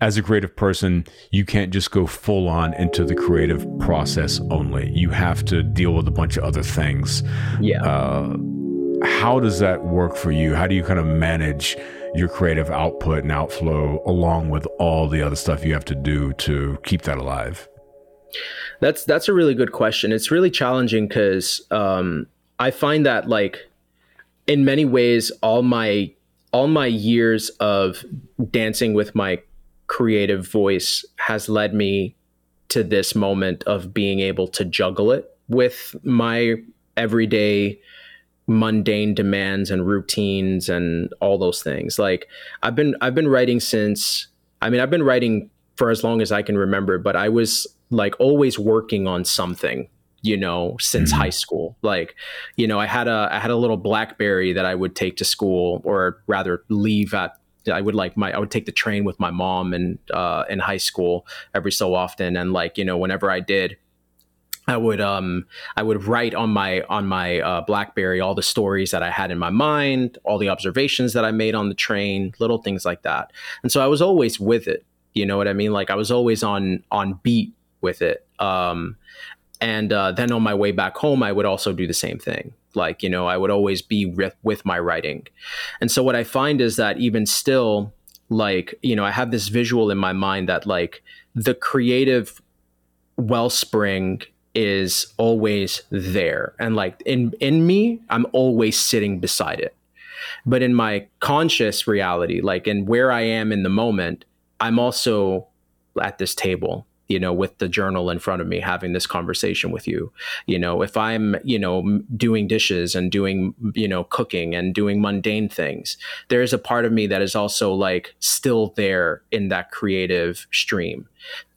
as a creative person, you can't just go full on into the creative process only. You have to deal with a bunch of other things. Yeah. Uh, how does that work for you? How do you kind of manage your creative output and outflow along with all the other stuff you have to do to keep that alive? That's that's a really good question. It's really challenging because um, I find that like in many ways, all my all my years of dancing with my creative voice has led me to this moment of being able to juggle it with my everyday mundane demands and routines and all those things. Like I've been I've been writing since I mean I've been writing for as long as I can remember, but I was like always working on something you know since mm-hmm. high school like you know i had a i had a little blackberry that i would take to school or rather leave at I would like my I would take the train with my mom and uh, in high school every so often, and like you know whenever I did, I would um I would write on my on my uh, BlackBerry all the stories that I had in my mind, all the observations that I made on the train, little things like that. And so I was always with it. You know what I mean? Like I was always on on beat with it. Um, and uh, then on my way back home, I would also do the same thing. Like you know, I would always be with, with my writing. And so what I find is that even still, like you know, I have this visual in my mind that like the creative wellspring is always there. And like in in me i'm always sitting beside it. But in my conscious reality like in where i am in the moment i'm also at this table you know with the journal in front of me having this conversation with you. You know if i'm you know doing dishes and doing you know cooking and doing mundane things there is a part of me that is also like still there in that creative stream.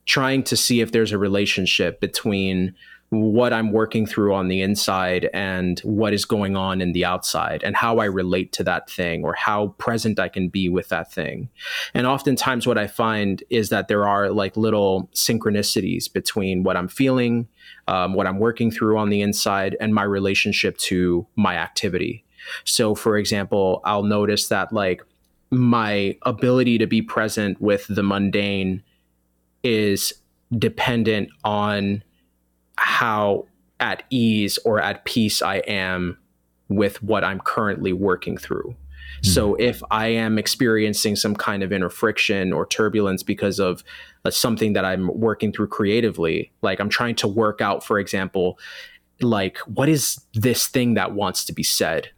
Trying to see if there's a relationship between what I'm working through on the inside and what is going on in the outside and how I relate to that thing or how present I can be with that thing. And oftentimes, what I find is that there are like little synchronicities between what I'm feeling, um, what I'm working through on the inside, and my relationship to my activity. So, for example, I'll notice that like my ability to be present with the mundane is dependent on how at ease or at peace I am with what I'm currently working through. Mm-hmm. So if I am experiencing some kind of inner friction or turbulence because of uh, something that I'm working through creatively, like I'm trying to work out, for example, like what is this thing that wants to be said?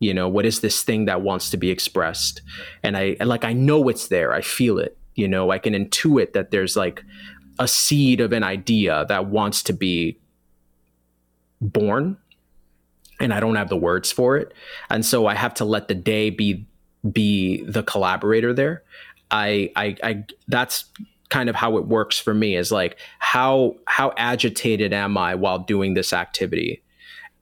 You know, what is this thing that wants to be expressed? And I like I know it's there. I feel it. You know, I can intuit that there's like a seed of an idea that wants to be born and I don't have the words for it. And so I have to let the day be be the collaborator there. I I, I that's kind of how it works for me is like how how agitated am I while doing this activity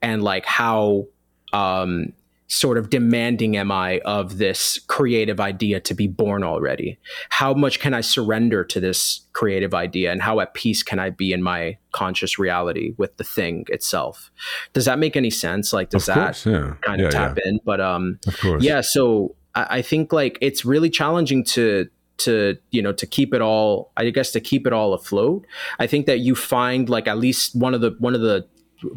and like how um sort of demanding am I of this creative idea to be born already? How much can I surrender to this creative idea and how at peace can I be in my conscious reality with the thing itself? Does that make any sense? Like, does course, that yeah. kind of tap yeah. in? But, um, of yeah, so I, I think like it's really challenging to, to you know to keep it all i guess to keep it all afloat i think that you find like at least one of the one of the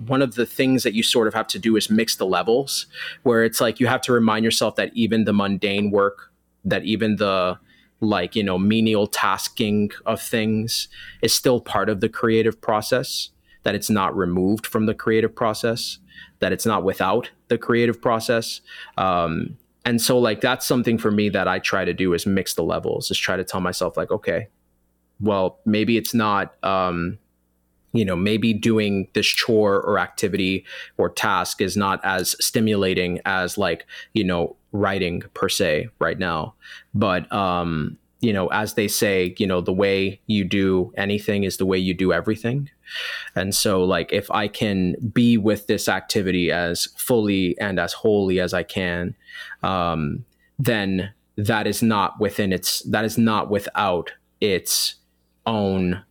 one of the things that you sort of have to do is mix the levels where it's like you have to remind yourself that even the mundane work that even the like you know menial tasking of things is still part of the creative process that it's not removed from the creative process that it's not without the creative process. Um, and so like that's something for me that i try to do is mix the levels is try to tell myself like okay well maybe it's not um, you know maybe doing this chore or activity or task is not as stimulating as like you know writing per se right now. But um you know as they say you know the way you do anything is the way you do everything. And so like if i can be with this activity as fully and as wholly as i can um then that is not within its that is not without its own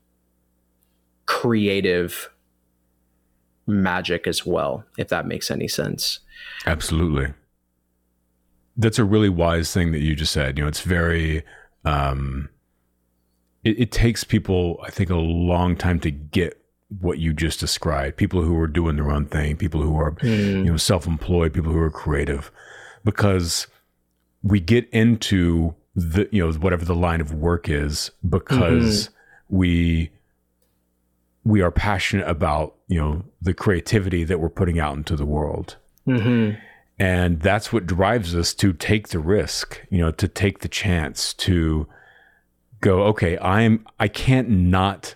creative magic as well, if that makes any sense. Absolutely. That's a really wise thing that you just said. You know, it's very um it, it takes people, I think, a long time to get what you just described. People who are doing their own thing, people who are mm. you know self-employed, people who are creative, because we get into the you know whatever the line of work is because mm-hmm. we we are passionate about you know the creativity that we're putting out into the world mm-hmm. and that's what drives us to take the risk you know to take the chance to go okay i'm i can't not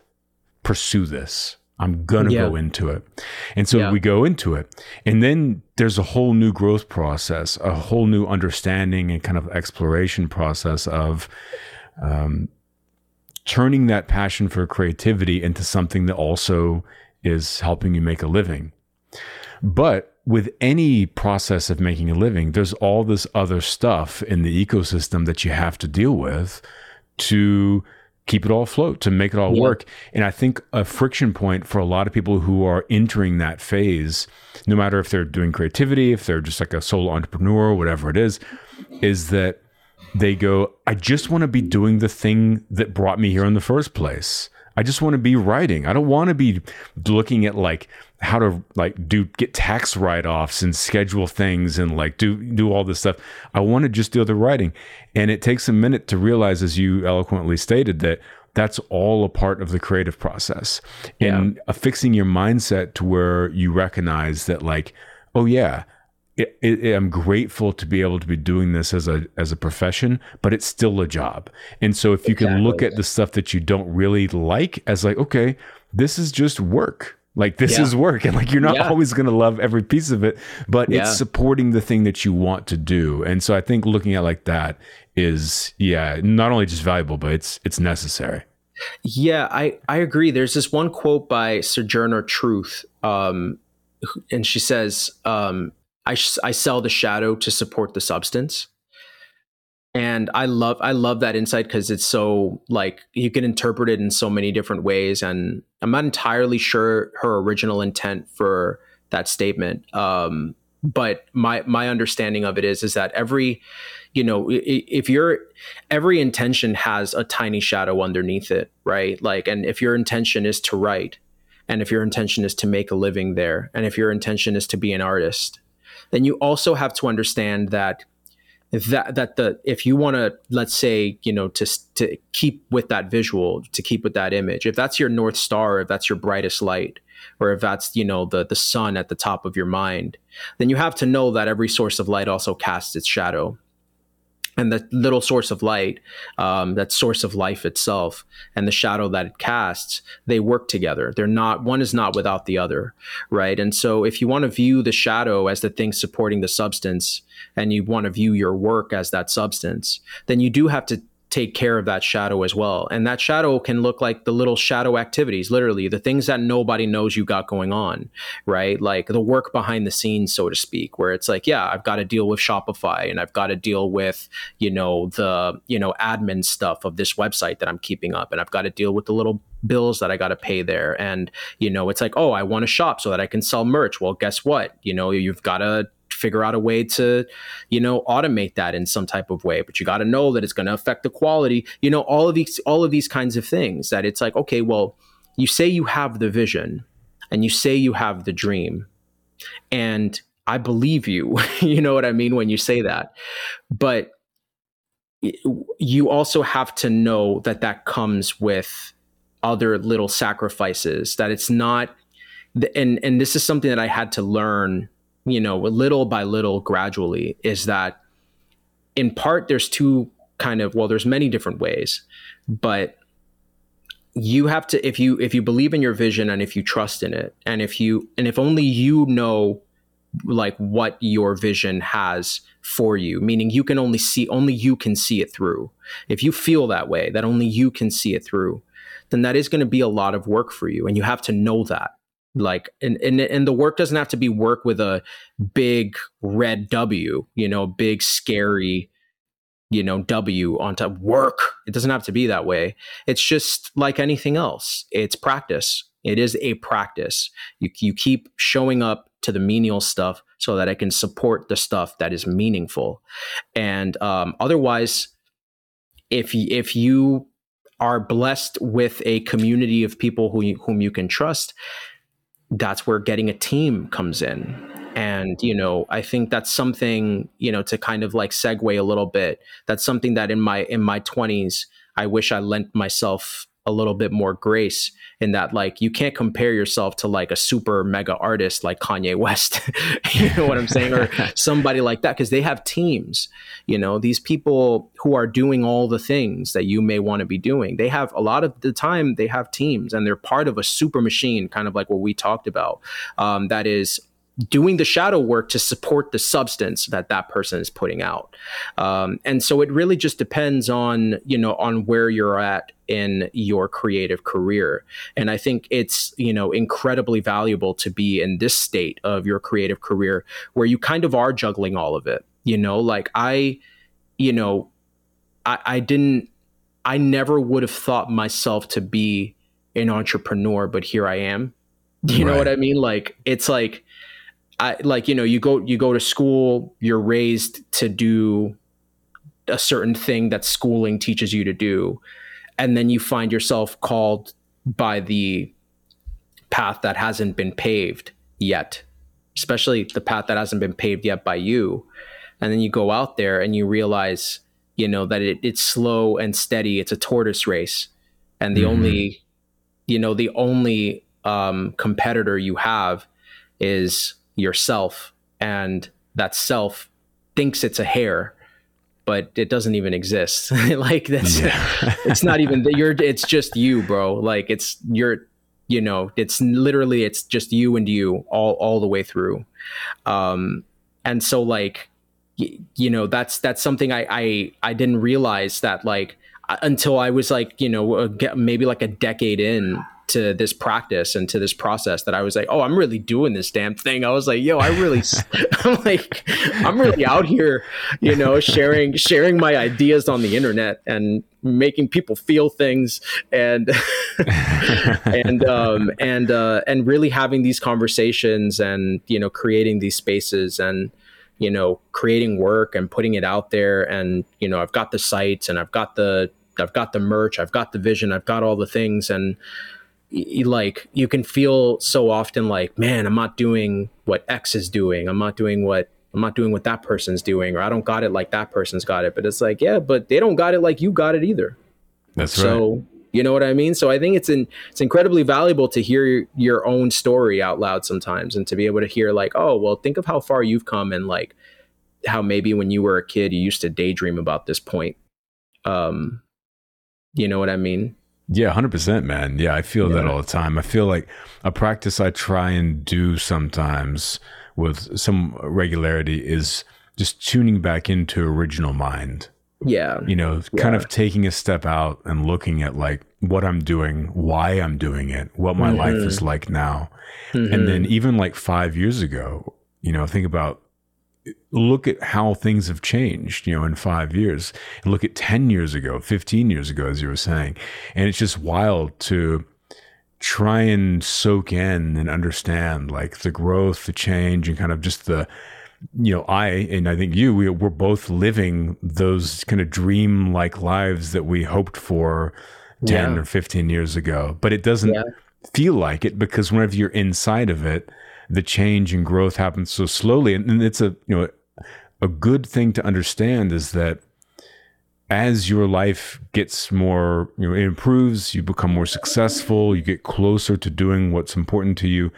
pursue this i'm gonna yeah. go into it and so yeah. we go into it and then there's a whole new growth process a whole new understanding and kind of exploration process of um, turning that passion for creativity into something that also is helping you make a living. But with any process of making a living, there's all this other stuff in the ecosystem that you have to deal with to keep it all afloat, to make it all yeah. work. And I think a friction point for a lot of people who are entering that phase, no matter if they're doing creativity, if they're just like a solo entrepreneur, whatever it is, is that they go, I just want to be doing the thing that brought me here in the first place. I just want to be writing. I don't want to be looking at like how to like do get tax write-offs and schedule things and like do do all this stuff. I want to just do the writing. And it takes a minute to realize as you eloquently stated that that's all a part of the creative process. And uh, yeah. affixing your mindset to where you recognize that like, oh yeah, it, it, I'm grateful to be able to be doing this as a as a profession, but it's still a job. And so if you exactly. can look at the stuff that you don't really like as like, okay, this is just work. Like this yeah. is work, and like you're not yeah. always going to love every piece of it, but yeah. it's supporting the thing that you want to do. And so I think looking at like that is yeah, not only just valuable, but it's it's necessary. Yeah, I I agree. There's this one quote by Sojourner Truth, um, and she says, um, I, I sell the shadow to support the substance. And i love i love that insight because it's so like you can interpret it in so many different ways. And i'm not entirely sure her original intent for that statement um, but my my understanding of it is is that every you know if your every intention has a tiny shadow underneath it right? Like and if your intention is to write and if your intention is to make a living there and if your intention is to be an artist then you also have to understand that that that the if you want to let's say you know to to keep with that visual to keep with that image if that's your north star if that's your brightest light or if that's you know the the sun at the top of your mind then you have to know that every source of light also casts its shadow and the little source of light, um, that source of life itself, and the shadow that it casts, they work together. They're not one is not without the other, right? And so, if you want to view the shadow as the thing supporting the substance, and you want to view your work as that substance, then you do have to take care of that shadow as well. And that shadow can look like the little shadow activities, literally the things that nobody knows you got going on, right? Like the work behind the scenes, so to speak, where it's like, yeah, I've got to deal with Shopify and I've got to deal with, you know, the, you know, admin stuff of this website that I'm keeping up and I've got to deal with the little bills that I got to pay there. And, you know, it's like, oh, I want to shop so that I can sell merch. Well, guess what? You know, you've got to figure out a way to, you know, automate that in some type of way. But you got to know that it's going to affect the quality. You know, all of these all of these kinds of things. That it's like, okay, well, you say you have the vision, and you say you have the dream, and I believe you. you know what I mean when you say that, but you also have to know that that comes with other little sacrifices that it's not and and this is something that I had to learn you know, little by little, gradually, is that in part there's two kind of well, there's many different ways, but you have to if you if you believe in your vision and if you trust in it and if you and if only you know like what your vision has for you meaning you can only see only you can see it through. If you feel that way that only you can see it through then that is going to be a lot of work for you and you have to know that like and, and and the work doesn't have to be work with a big red w you know big scary you know w on top work. It doesn't have to be that way. It's just like anything else. It's practice. It is a practice. You, you keep showing up to the menial stuff so that i can support the stuff that is meaningful. And um, otherwise if if you are blessed with a community of people who you, whom you can trust, that's where getting a team comes in. And, you know, I think that's something, you know, to kind of like segue a little bit. That's something that in my in my 20s, I wish I lent myself a little bit more grace in that like you can't compare yourself to like a super mega artist like Kanye West. You know what I'm saying? Or somebody like that because they have teams you know? These people who are doing all the things that you may want to be doing they have a lot of the time they have teams and they're part of a super machine kind of like what we talked about um, that is doing the shadow work to support the substance that that person is putting out. Um, and so it really just depends on you know on where you're at in your creative career. And i think it's you know incredibly valuable to be in this state of your creative career where you kind of are juggling all of it you know? Like i you know i, I didn't i never would have thought myself to be an entrepreneur but here i am. You right. know what i mean? Like it's like I like you know you go you go to school you're raised to do a certain thing that schooling teaches you to do. And then you find yourself called by the path that hasn't been paved yet especially the path that hasn't been paved yet by you. And then you go out there and you realize you know that it, it's slow and steady. It's a tortoise race. And the mm-hmm. only you know the only um, competitor you have is yourself and that self thinks it's a hare but it doesn't even exist. Like that's yeah. it's not even that you're it's just you bro. Like it's you're you know it's literally it's just you and you all all the way through. Um and so like y- you know that's that's something i i i didn't realize that like until i was like you know maybe like a decade in to this practice and to this process that I was like, oh, I'm really doing this damn thing. I was like, yo, I really, I'm like, I'm really out here, you know, sharing sharing my ideas on the internet and making people feel things and and um and uh and really having these conversations and you know creating these spaces and you know creating work and putting it out there and you know I've got the sites and I've got the I've got the merch I've got the vision I've got all the things and like you can feel so often like man i'm not doing what x is doing. I'm not doing what i'm not doing what that person's doing or i don't got it like that person's got it. But it's like yeah but they don't got it like you got it either. That's right. so you know what i mean? So i think it's in, it's incredibly valuable to hear your own story out loud sometimes and to be able to hear like oh well think of how far you've come and like how maybe when you were a kid you used to daydream about this point. Um you know what i mean yeah, 100%, man. Yeah, I feel yeah. that all the time. I feel like a practice I try and do sometimes with some regularity is just tuning back into original mind. Yeah. You know, yeah. kind of taking a step out and looking at like what I'm doing, why I'm doing it, what my mm-hmm. life is like now. Mm-hmm. And then even like five years ago, you know, think about look at how things have changed, you know, in five years. Look at 10 years ago, 15 years ago, as you were saying. And it's just wild to try and soak in and understand like the growth, the change, and kind of just the, you know, I and I think you, we, we're both living those kind of dream like lives that we hoped for 10 yeah. or 15 years ago. But it doesn't yeah. feel like it because whenever you're inside of it, the change and growth happens so slowly. And, and it's a, you know, a good thing to understand is that as your life gets more, you know, it improves, you become more successful, you get closer to doing what's important to you.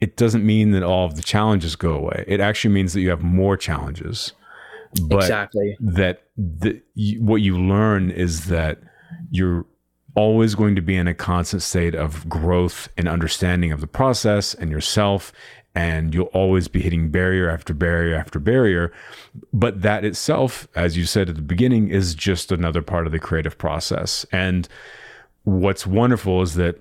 It doesn't mean that all of the challenges go away. It actually means that you have more challenges. But exactly. that the, what you learn is that you're always going to be in a constant state of growth and understanding of the process and yourself and you'll always be hitting barrier after barrier after barrier. But that itself, as you said at the beginning, is just another part of the creative process. And what's wonderful is that,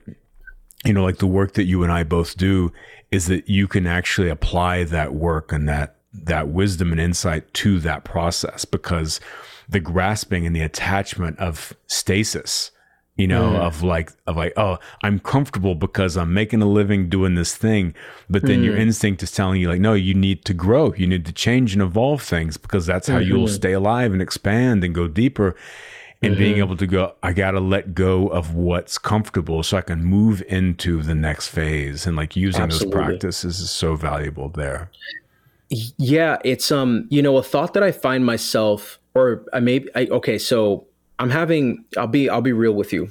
you know, like the work that you and I both do is that you can actually apply that work and that that wisdom and insight to that process because the grasping and the attachment of stasis you know, mm. of like of like, oh, I'm comfortable because I'm making a living doing this thing. But then mm. your instinct is telling you like, no, you need to grow. You need to change and evolve things because that's how mm-hmm. you'll stay alive and expand and go deeper. and mm-hmm. being able to go i gotta let go of what's comfortable so i can move into the next phase and like using Absolutely. those practices is so valuable there yeah it's um you know a thought that i find myself or i maybe I, okay so i'm having i'll be i'll be real with you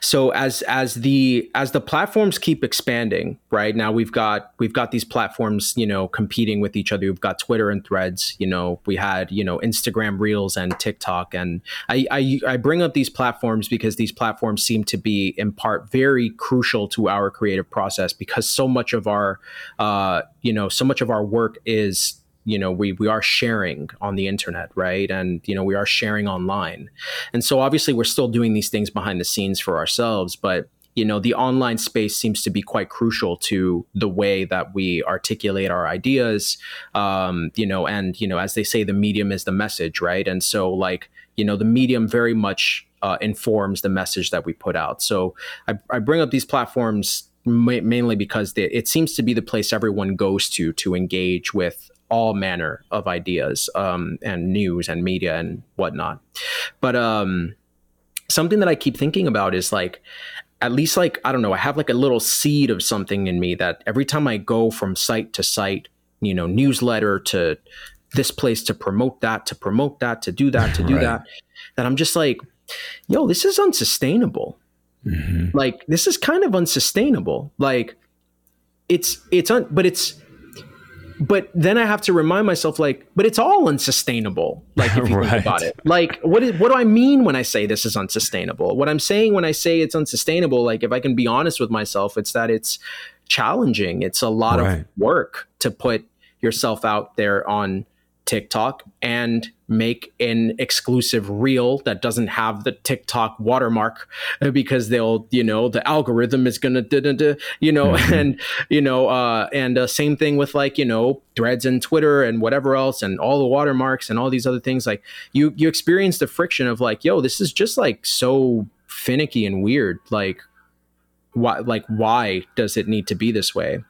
so as as the as the platforms keep expanding, right now we've got we've got these platforms, you know, competing with each other. We've got Twitter and Threads. You know, we had you know Instagram Reels and TikTok, and I I, I bring up these platforms because these platforms seem to be in part very crucial to our creative process because so much of our uh, you know so much of our work is you know we we are sharing on the internet right? And you know we are sharing online. And so obviously we're still doing these things behind the scenes for ourselves but you know the online space seems to be quite crucial to the way that we articulate our ideas um, you know and you know as they say the medium is the message right? And so like you know the medium very much uh, informs the message that we put out. So I, I bring up these platforms mainly because they, it seems to be the place everyone goes to to engage with all manner of ideas um, and news and media and whatnot. But um, something that I keep thinking about is like, at least like I don't know, I have like a little seed of something in me that every time I go from site to site, you know, newsletter to this place to promote that, to promote that, to do that, to do right. that, that I'm just like, yo, this is unsustainable. Mm-hmm. Like this is kind of unsustainable. Like it's it's un, but it's but then I have to remind myself, like, but it's all unsustainable. Like, if you right. think about it, like, what is what do I mean when I say this is unsustainable? What I'm saying when I say it's unsustainable, like, if I can be honest with myself, it's that it's challenging. It's a lot right. of work to put yourself out there on TikTok and make an exclusive reel that doesn't have the TikTok watermark because they'll, you know, the algorithm is going to, you know, mm-hmm. and, you know, uh, and uh, same thing with like, you know, threads and Twitter and whatever else and all the watermarks and all these other things. Like you, you experience the friction of like, yo, this is just like so finicky and weird. Like, why, like, why does it need to be this way?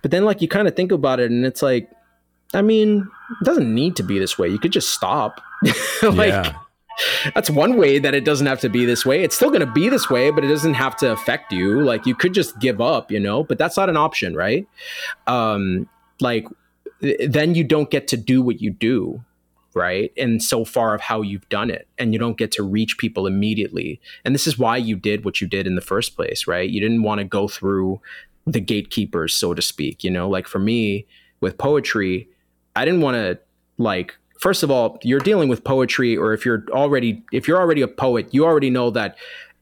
But then like you kind of think about it and it's like, I mean, it doesn't need to be this way. You could just stop. like yeah. that's one way that it doesn't have to be this way. It's still going to be this way, but it doesn't have to affect you. Like you could just give up, you know, but that's not an option, right? Um like then you don't get to do what you do, right? And so far of how you've done it and you don't get to reach people immediately. And this is why you did what you did in the first place, right? You didn't want to go through the gatekeepers, so to speak, you know, like for me with poetry, I didn't want to like first of all, you're dealing with poetry or if you're already if you're already a poet, you already know that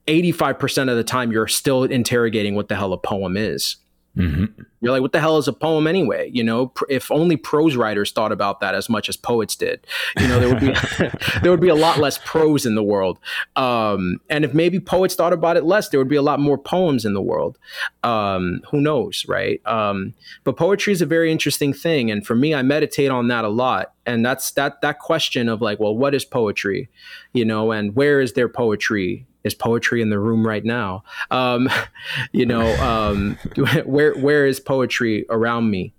85% of the time you're still interrogating what the hell a poem is. Mm-hmm. You're like, what the hell is a poem anyway? You know, pr- if only prose writers thought about that as much as poets did, you know, there would be there would be a lot less prose in the world. Um, and if maybe poets thought about it less, there would be a lot more poems in the world. Um, who knows, right? Um, but poetry is a very interesting thing, and for me, I meditate on that a lot. And that's that that question of like, well, what is poetry? You know, and where is there poetry? Is poetry in the room right now? Um, you know, um, where where is poetry around me?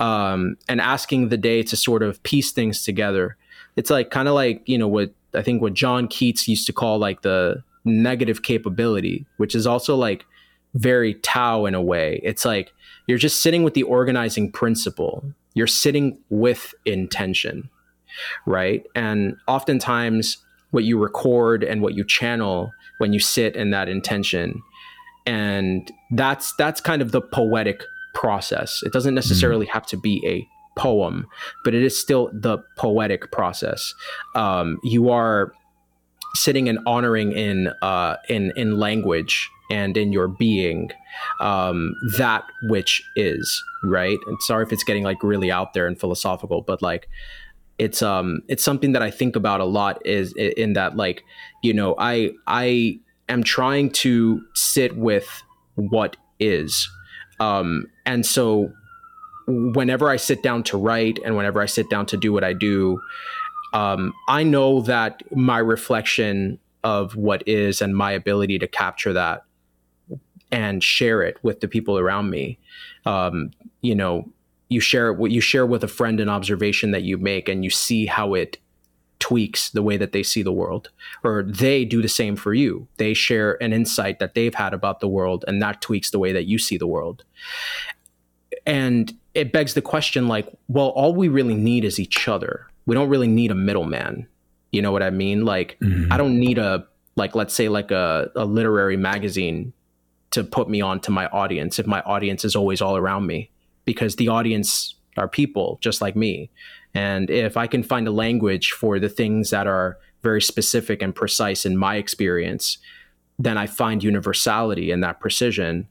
Um, and asking the day to sort of piece things together. It's like kind of like you know what I think what John Keats used to call like the negative capability, which is also like very Tao in a way. It's like you're just sitting with the organizing principle. You're sitting with intention, right? And oftentimes, what you record and what you channel when you sit in that intention. And that's that's kind of the poetic process. It doesn't necessarily mm. have to be a poem but it is still the poetic process. Um, you are sitting and honoring in uh, in in language and in your being um, that which is right? And sorry if it's getting like really out there and philosophical but like it's um it's something that I think about a lot is in that like you know I I am trying to sit with what is. Um and so whenever I sit down to write and whenever I sit down to do what I do um I know that my reflection of what is and my ability to capture that and share it with the people around me. Um you know you share what you share with a friend an observation that you make and you see how it tweaks the way that they see the world or they do the same for you. They share an insight that they've had about the world and that tweaks the way that you see the world. And it begs the question like well all we really need is each other. We don't really need a middleman. You know what i mean? Like mm-hmm. i don't need a like let's say like a, a literary magazine to put me on to my audience if my audience is always all around me because the audience are people just like me and if I can find a language for the things that are very specific and precise in my experience, then I find universality in that precision,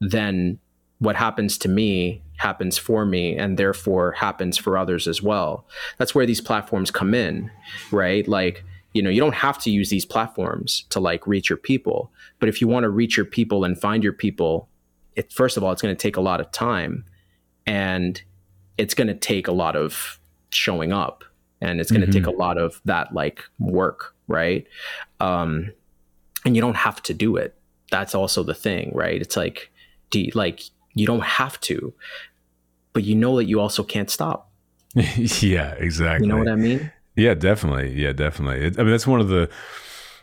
then what happens to me happens for me and therefore happens for others as well. That's where these platforms come in, right? Like, you know, you don't have to use these platforms to like reach your people, but if you want to reach your people and find your people, it first of all, it's going to take a lot of time and it's going to take a lot of showing up and it's going to mm-hmm. take a lot of that like work right? Um and you don't have to do it. That's also the thing right? It's like do you, like you don't have to but you know that you also can't stop. Yeah exactly. You know what i mean? Yeah definitely. Yeah definitely. It, i mean that's one of the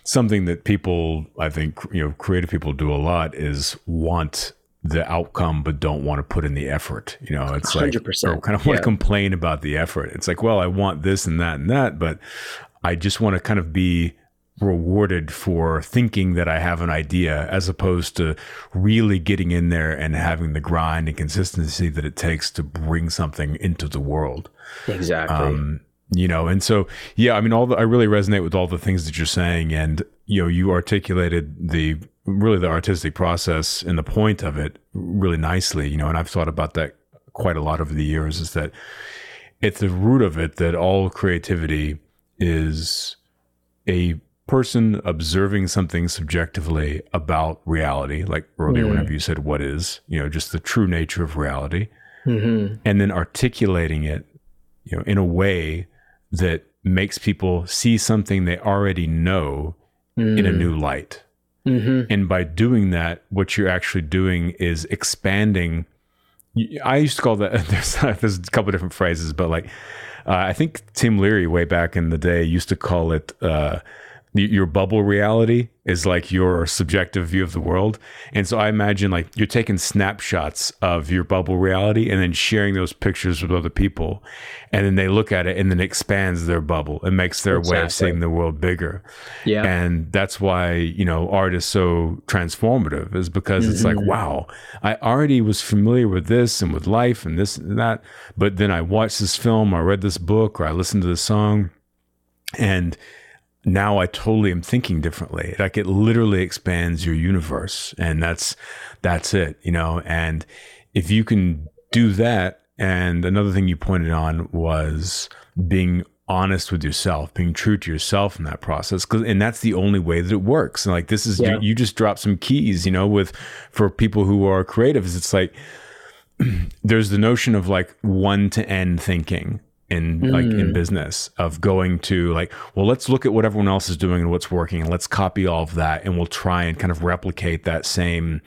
something that people i think you know creative people do a lot is want the outcome but don't want to put in the effort you know it's 100%. like or kind of want yeah. to complain about the effort it's like well i want this and that and that but i just want to kind of be rewarded for thinking that i have an idea as opposed to really getting in there and having the grind and consistency that it takes to bring something into the world exactly um, you know and so yeah i mean all the, i really resonate with all the things that you're saying and you know you articulated the really the artistic process and the point of it really nicely, you know, and I've thought about that quite a lot over the years is that at the root of it that all creativity is a person observing something subjectively about reality, like earlier, mm. whenever you said what is, you know, just the true nature of reality, mm-hmm. and then articulating it, you know, in a way that makes people see something they already know mm. in a mm. new light. Mm-hmm. And by doing that, what you're actually doing is expanding. I used to call that, there's, there's a couple different phrases, but like, uh, I think Tim Leary, way back in the day, used to call it uh, your bubble reality is like your subjective view of the world. And so I imagine like you're taking snapshots of your bubble reality and then sharing those pictures with other people. And then they look at it and then it expands their bubble. It makes their exactly. way of seeing the world bigger. Yeah. And that's why, you know, art is so transformative is because mm-hmm. it's like, mm-hmm. wow, I already was familiar with this and with life and this and that. But then I watched this film, or I read this book, or I listened to this song and now I totally am thinking differently. Like it literally expands your universe and that's that's it, you know. And if you can do that and another thing you pointed on was being honest with yourself, being true to yourself in that process. Cause, and that's the only way that it works. And like, this is, yeah. you, you just drop some keys, you know, with, for people who are creatives, it's like, there's the notion of like one to n thinking in mm. like in business of going to like well let's look at what everyone else is doing and what's working and let's copy all of that and we'll try and kind of replicate that same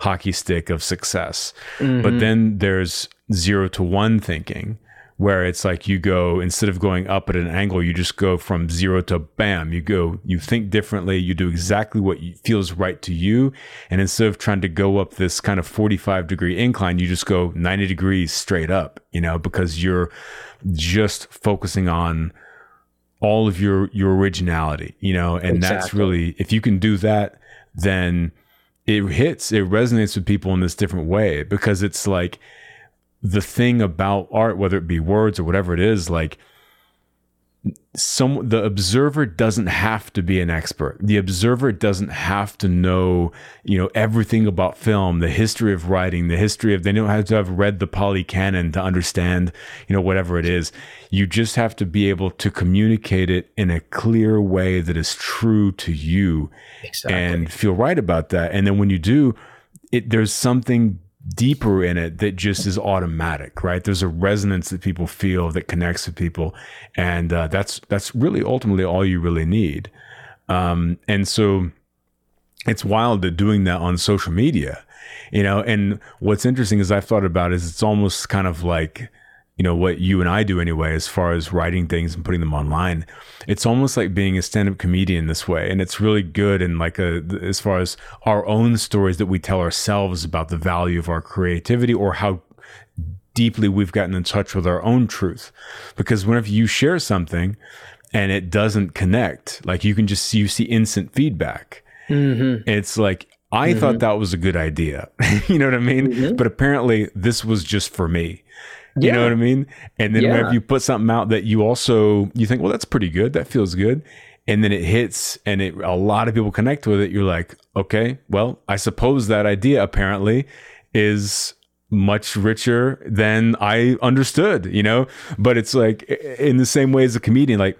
hockey stick of success mm-hmm. but then there's zero to one thinking where it's like you go instead of going up at an angle you just go from zero to bam you go you think differently you do exactly what feels right to you and instead of trying to go up this kind of 45 degree incline you just go 90 degrees straight up you know because you're just focusing on all of your your originality, you know, and exactly. that's really if you can do that, then it hits, it resonates with people in this different way because it's like the thing about art, whether it be words or whatever it is, like some the observer doesn't have to be an expert. The observer doesn't have to know you know everything about film the history of writing the history of they don't have to have read the Pali Canon to understand you know whatever it is. You just have to be able to communicate it in a clear way that is true to you exactly. and feel right about that. And then when you do it there's something deeper in it that just is automatic, right? There's a resonance that people feel that connects with people, and uh, that's that's really ultimately all you really need. Um, and so it's wild that doing that on social media, you know. And what's interesting is I've thought about is it's almost kind of like you know what you and I do anyway as far as writing things and putting them online it's almost like being a stand-up comedian this way and it's really good and like a, as far as our own stories that we tell ourselves about the value of our creativity or how deeply we've gotten in touch with our own truth because whenever you share something and it doesn't connect like you can just see you see instant feedback mm-hmm. it's like I mm-hmm. thought that was a good idea. you know what I mean? Mm-hmm. But apparently this was just for me. You yeah. know what I mean? And then yeah. whenever you put something out that you also you think, well, that's pretty good. That feels good. And then it hits and it a lot of people connect with it. You're like, okay, well, I suppose that idea apparently is much richer than I understood, you know? But it's like in the same way as a comedian, like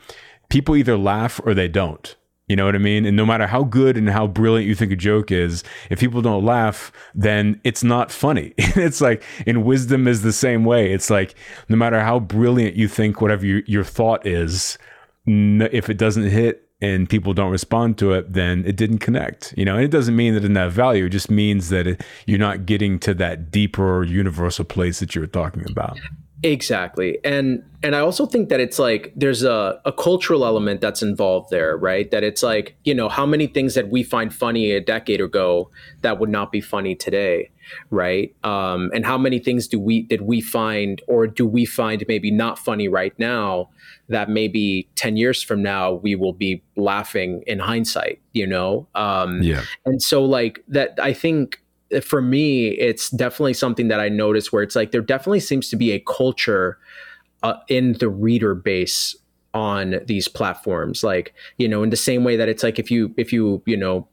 people either laugh or they don't. You know what I mean? And no matter how good and how brilliant you think a joke is, if people don't laugh, then it's not funny. it's like in wisdom is the same way. It's like no matter how brilliant you think whatever your, thought is, if it doesn't hit and people don't respond to it, then it didn't connect. You know, and it doesn't mean that didn't have value. It just means that it, you're not getting to that deeper universal place that you were talking about. Exactly. And and I also think that it's like there's a, a cultural element that's involved there, right? That it's like, you know, how many things that we find funny a decade ago that would not be funny today, right? Um, and how many things do we did we find or do we find maybe not funny right now that maybe 10 years from now we will be laughing in hindsight, you know? Um, yeah. And so like that I think for me, it's definitely something that I notice where it's like there definitely seems to be a culture uh, in the reader base on these platforms. Like, you know, in the same way that it's like if you, if you, you know,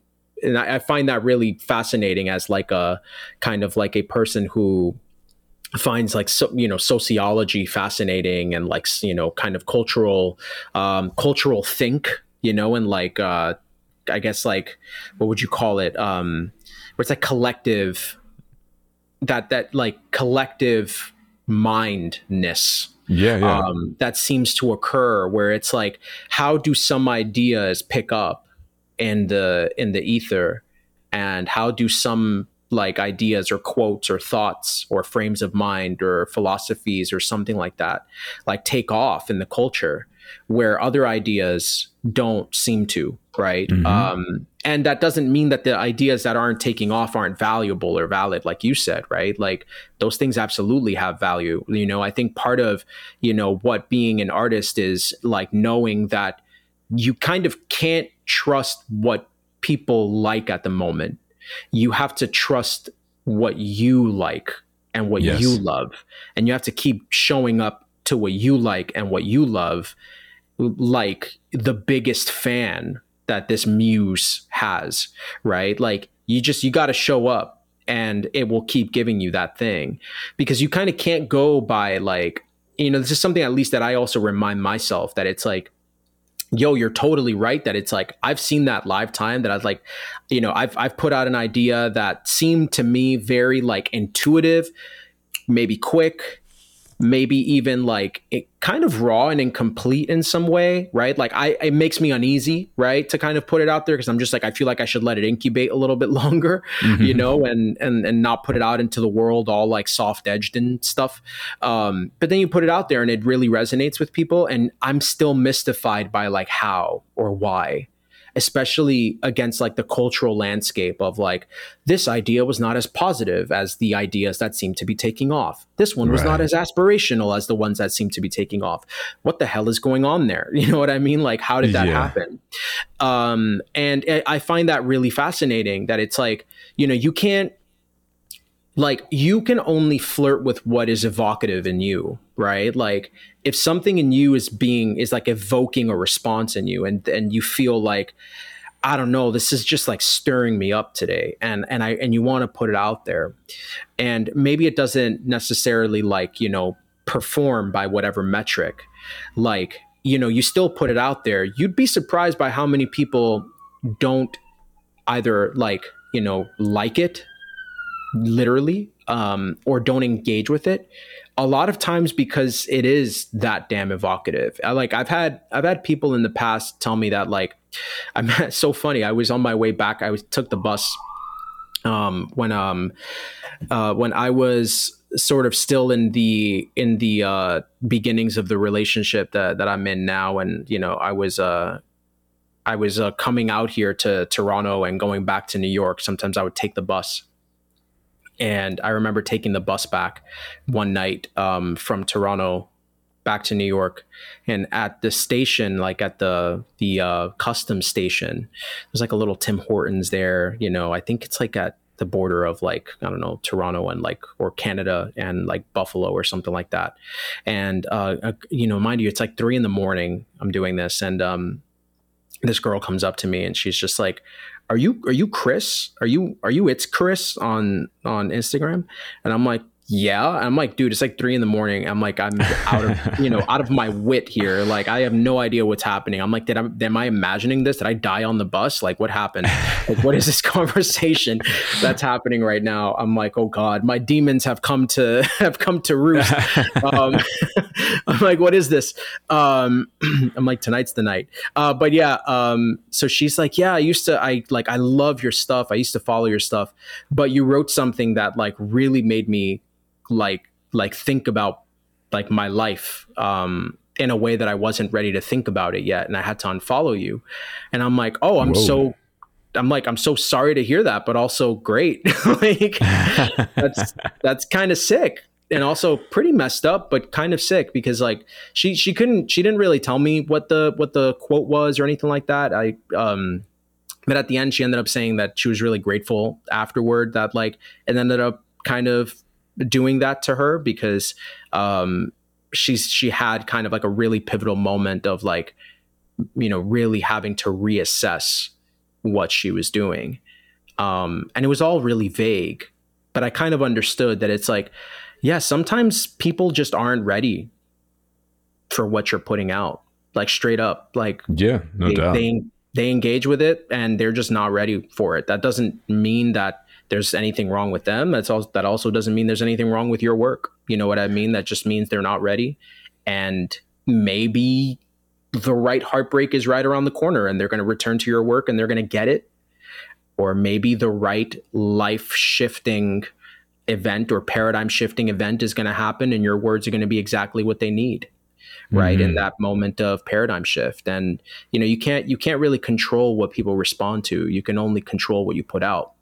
and I, I find that really fascinating as like a kind of like a person who finds like so, you know sociology fascinating and like you know kind of cultural um cultural think you know and like uh i guess like what would you call it um where it's like collective that that like collective mindness yeah, yeah. Um, that seems to occur where it's like how do some ideas pick up in the in the ether and how do some like ideas or quotes or thoughts or frames of mind or philosophies or something like that like take off in the culture where other ideas don't seem to right mm-hmm. um, and that doesn't mean that the ideas that aren't taking off aren't valuable or valid like you said right like those things absolutely have value you know i think part of you know what being an artist is like knowing that you kind of can't trust what people like at the moment you have to trust what you like and what yes. you love and you have to keep showing up to what you like and what you love like the biggest fan that this muse has, right? Like you just you got to show up and it will keep giving you that thing because you kind of can't go by like you know this is something at least that I also remind myself that it's like yo you're totally right that it's like i've seen that live time that i was like you know i've i've put out an idea that seemed to me very like intuitive maybe quick maybe even like it kind of raw and incomplete in some way, right? Like I it makes me uneasy, right, to kind of put it out there because I'm just like I feel like I should let it incubate a little bit longer, mm-hmm. you know, and and and not put it out into the world all like soft edged and stuff. Um, but then you put it out there and it really resonates with people, and I'm still mystified by like how or why especially against like the cultural landscape of like this idea was not as positive as the ideas that seem to be taking off. This one was right. not as aspirational as the ones that seem to be taking off. What the hell is going on there? You know what I mean? Like, how did that yeah. happen? Um, and I find that really fascinating that it's like, you know, you can't like you can only flirt with what is evocative in you right? Like if something in you is being is like evoking a response in you and and you feel like i don't know this is just like stirring me up today and and i and you want to put it out there. And maybe it doesn't necessarily like you know perform by whatever metric. Like you know you still put it out there. You'd be surprised by how many people don't either like you know like it literally um, or don't engage with it a lot of times because it is that damn evocative. I, like i've had i've had people in the past tell me that like i'm so funny. I was on my way back. I was took the bus um, when um uh, when i was sort of still in the in the uh, beginnings of the relationship that that I'm in now, and you know, I was uh, I was uh, coming out here to Toronto and going back to New York. Sometimes I would take the bus, and I remember taking the bus back one night um, from Toronto back to New York, and at the station, like at the the uh, custom station, there's like a little Tim Hortons there. You know, I think it's like at the border of like I don't know Toronto and like or Canada and like Buffalo or something like that. And uh, uh, you know, mind you, it's like three in the morning. I'm doing this, and um, this girl comes up to me and she's just like, "Are you are you Chris? Are you are you it's Chris on on Instagram?" And I'm like, yeah. I'm like dude it's like three in the morning. I'm like i'm out of you know out of my wit here. Like i have no idea what's happening. I'm like did i am i imagining this? Did i die on the bus? Like what happened? Like what is this conversation that's happening right now? I'm like oh god my demons have come to have come to roost. Um, i'm like what is this? Um, i'm like tonight's the night. Uh, but yeah um, so she's like yeah i used to i like i love your stuff. I used to follow your stuff. But you wrote something that like really made me like like think about like my life um in a way that I wasn't ready to think about it yet and I had to unfollow you. And I'm like oh I'm Whoa. so I'm like I'm so sorry to hear that but also great. Like that's that's kind of sick and also pretty messed up but kind of sick because like she she couldn't she didn't really tell me what the what the quote was or anything like that. I um but at the end she ended up saying that she was really grateful afterward that like it ended up kind of doing that to her because um, she's she had kind of like a really pivotal moment of like you know really having to reassess what she was doing. Um, and it was all really vague but i kind of understood that it's like yeah sometimes people just aren't ready for what you're putting out like straight up like yeah no they, doubt. they, they engage with it and they're just not ready for it. That doesn't mean that there's anything wrong with them. That's also that also doesn't mean there's anything wrong with your work. You know what I mean? That just means they're not ready. And maybe the right heartbreak is right around the corner and they're going to return to your work and they're going to get it. Or maybe the right life shifting event or paradigm shifting event is going to happen and your words are going to be exactly what they need right mm-hmm. in that moment of paradigm shift and you know you can't you can't really control what people respond to you can only control what you put out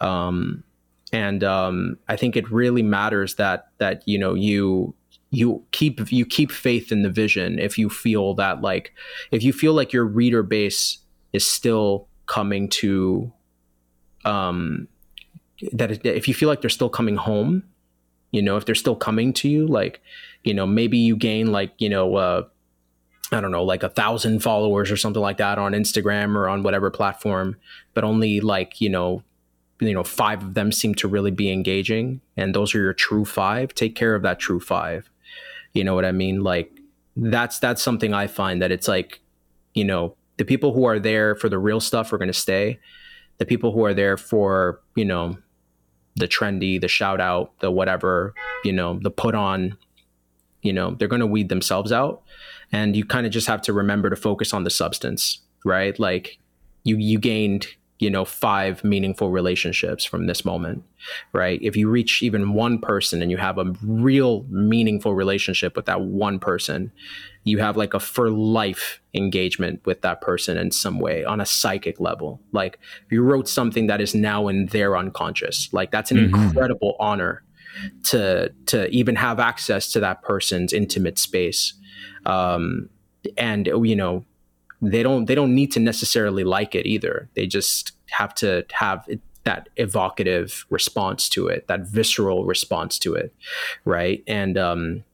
um, and um, I think it really matters that that you know you you keep you keep faith in the vision if you feel that like if you feel like your reader base is still coming to um that if you feel like they're still coming home you know if they're still coming to you like you know maybe you gain like you know uh I don't know, like a thousand followers or something like that on Instagram or on whatever platform, but only like, you know, you know five of them seem to really be engaging and those are your true five. Take care of that true five. You know what i mean? Like that's that's something i find that it's like you know the people who are there for the real stuff are going to stay. The people who are there for you know the trendy the shout out the whatever you know the put on you know they're going to weed themselves out. And you kind of just have to remember to focus on the substance right? Like you you gained you know five meaningful relationships from this moment right? If you reach even one person and you have a real meaningful relationship with that one person you have like a for life engagement with that person in some way on a psychic level. Like you wrote something that is now in their unconscious like that's an mm-hmm. incredible honor to to even have access to that person's intimate space. Um and you know they don't they don't need to necessarily like it either. They just have to have it, that evocative response to it, that visceral response to it, right? And um,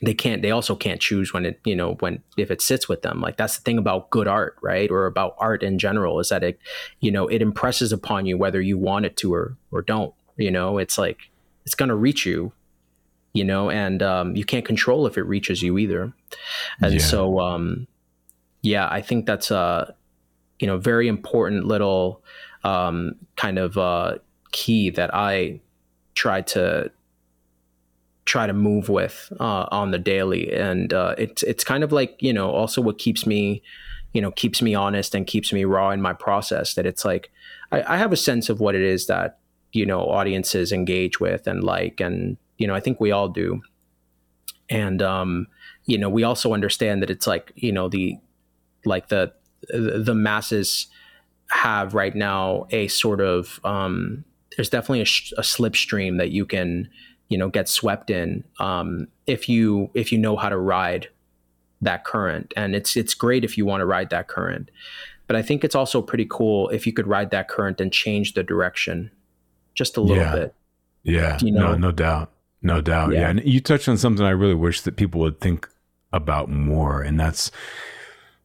they can't. They also can't choose when it you know when if it sits with them. Like that's the thing about good art, right? Or about art in general is that it you know it impresses upon you whether you want it to or or don't. You know, it's like it's gonna reach you you know, and um, you can't control if it reaches you either. And yeah. so, um, yeah, I think that's a you know very important little um, kind of uh, key that I try to try to move with uh, on the daily, and uh, it's it's kind of like you know also what keeps me you know keeps me honest and keeps me raw in my process. That it's like I, I have a sense of what it is that you know audiences engage with and like and you know, I think we all do. And um, you know, we also understand that it's like, you know, the like the the masses have right now a sort of um, there's definitely a, sh- a slipstream that you can you know get swept in um, if you if you know how to ride that current. And it's it's great if you want to ride that current. But i think it's also pretty cool if you could ride that current and change the direction just a little yeah. bit. Yeah. You know? no no doubt. No doubt. Yeah. yeah. And you touched on something i really wish that people would think about more and that's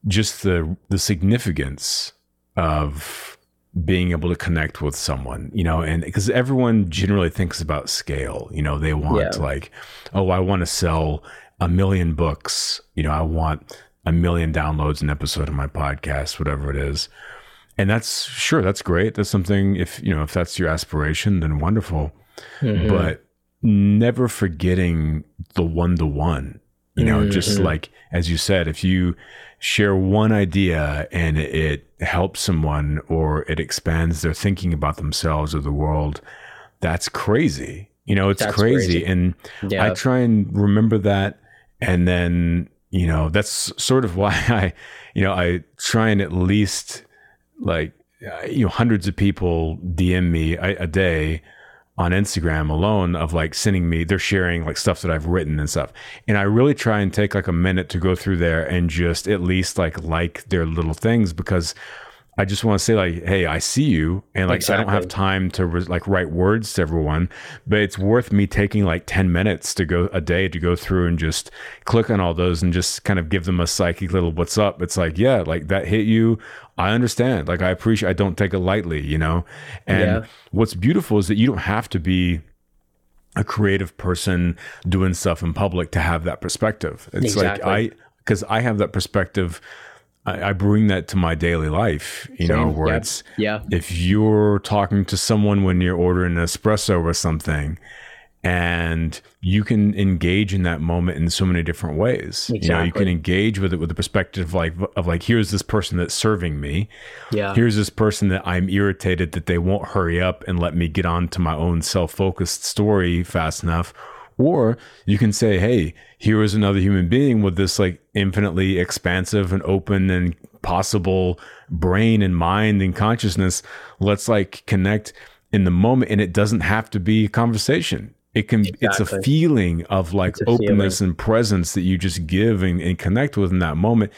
just the the significance of being able to connect with someone, you know, and because everyone generally thinks about scale, you know, they want yeah. like, oh, I want to sell a million books, you know, I want a million downloads an episode of my podcast, whatever it is. And that's sure, that's great. That's something if, you know, if that's your aspiration, then wonderful. Mm-hmm. But never forgetting the one to one, you know, mm-hmm. just like, as you said, if you, share one idea and it helps someone or it expands their thinking about themselves or the world, that's crazy. You know, it's crazy. crazy. And yeah. I try and remember that. And then, you know, that's sort of why I, you know, I try and at least like, you know, hundreds of people DM me a, a day on Instagram alone of like sending me, they're sharing like stuff that I've written and stuff. And I really try and take like a minute to go through there and just at least like like their little things because I just want to say like, hey, I see you, and like exactly. I don't have time to re- like write words to everyone, but it's worth me taking like ten minutes to go a day to go through and just click on all those and just kind of give them a psychic little what's up. It's like, yeah, like that hit you. I understand. Like I appreciate. I don't take it lightly, you know. And yeah. what's beautiful is that you don't have to be a creative person doing stuff in public to have that perspective. It's exactly. like I because I have that perspective I, I bring that to my daily life, you Same. know, where yep. it's yeah. If you're talking to someone when you're ordering an espresso or something, and you can engage in that moment in so many different ways. Exactly. You know, you can engage with it with the perspective of like of like here's this person that's serving me. Yeah. Here's this person that I'm irritated that they won't hurry up and let me get on to my own self-focused story fast enough or you can say, hey, here is another human being with this like infinitely expansive and open and possible brain and mind and consciousness. Let's like connect in the moment. And it doesn't have to be a conversation. It can, exactly. it's a feeling of like openness feeling. and presence that you just give and, and connect with in that moment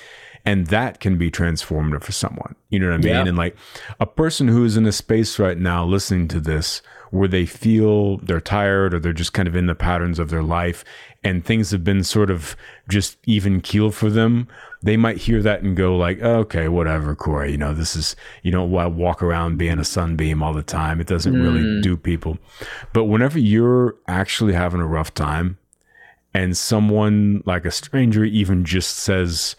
and that can be transformative for someone you know what i mean yeah. and like a person who's in a space right now listening to this where they feel they're tired or they're just kind of in the patterns of their life and things have been sort of just even keel for them, they might hear that and go like, oh, okay, whatever, Corey, you know, this is, you know, why walk around being a sunbeam all the time. It doesn't mm. really do people. But whenever you're actually having a rough time and someone like a stranger even just says,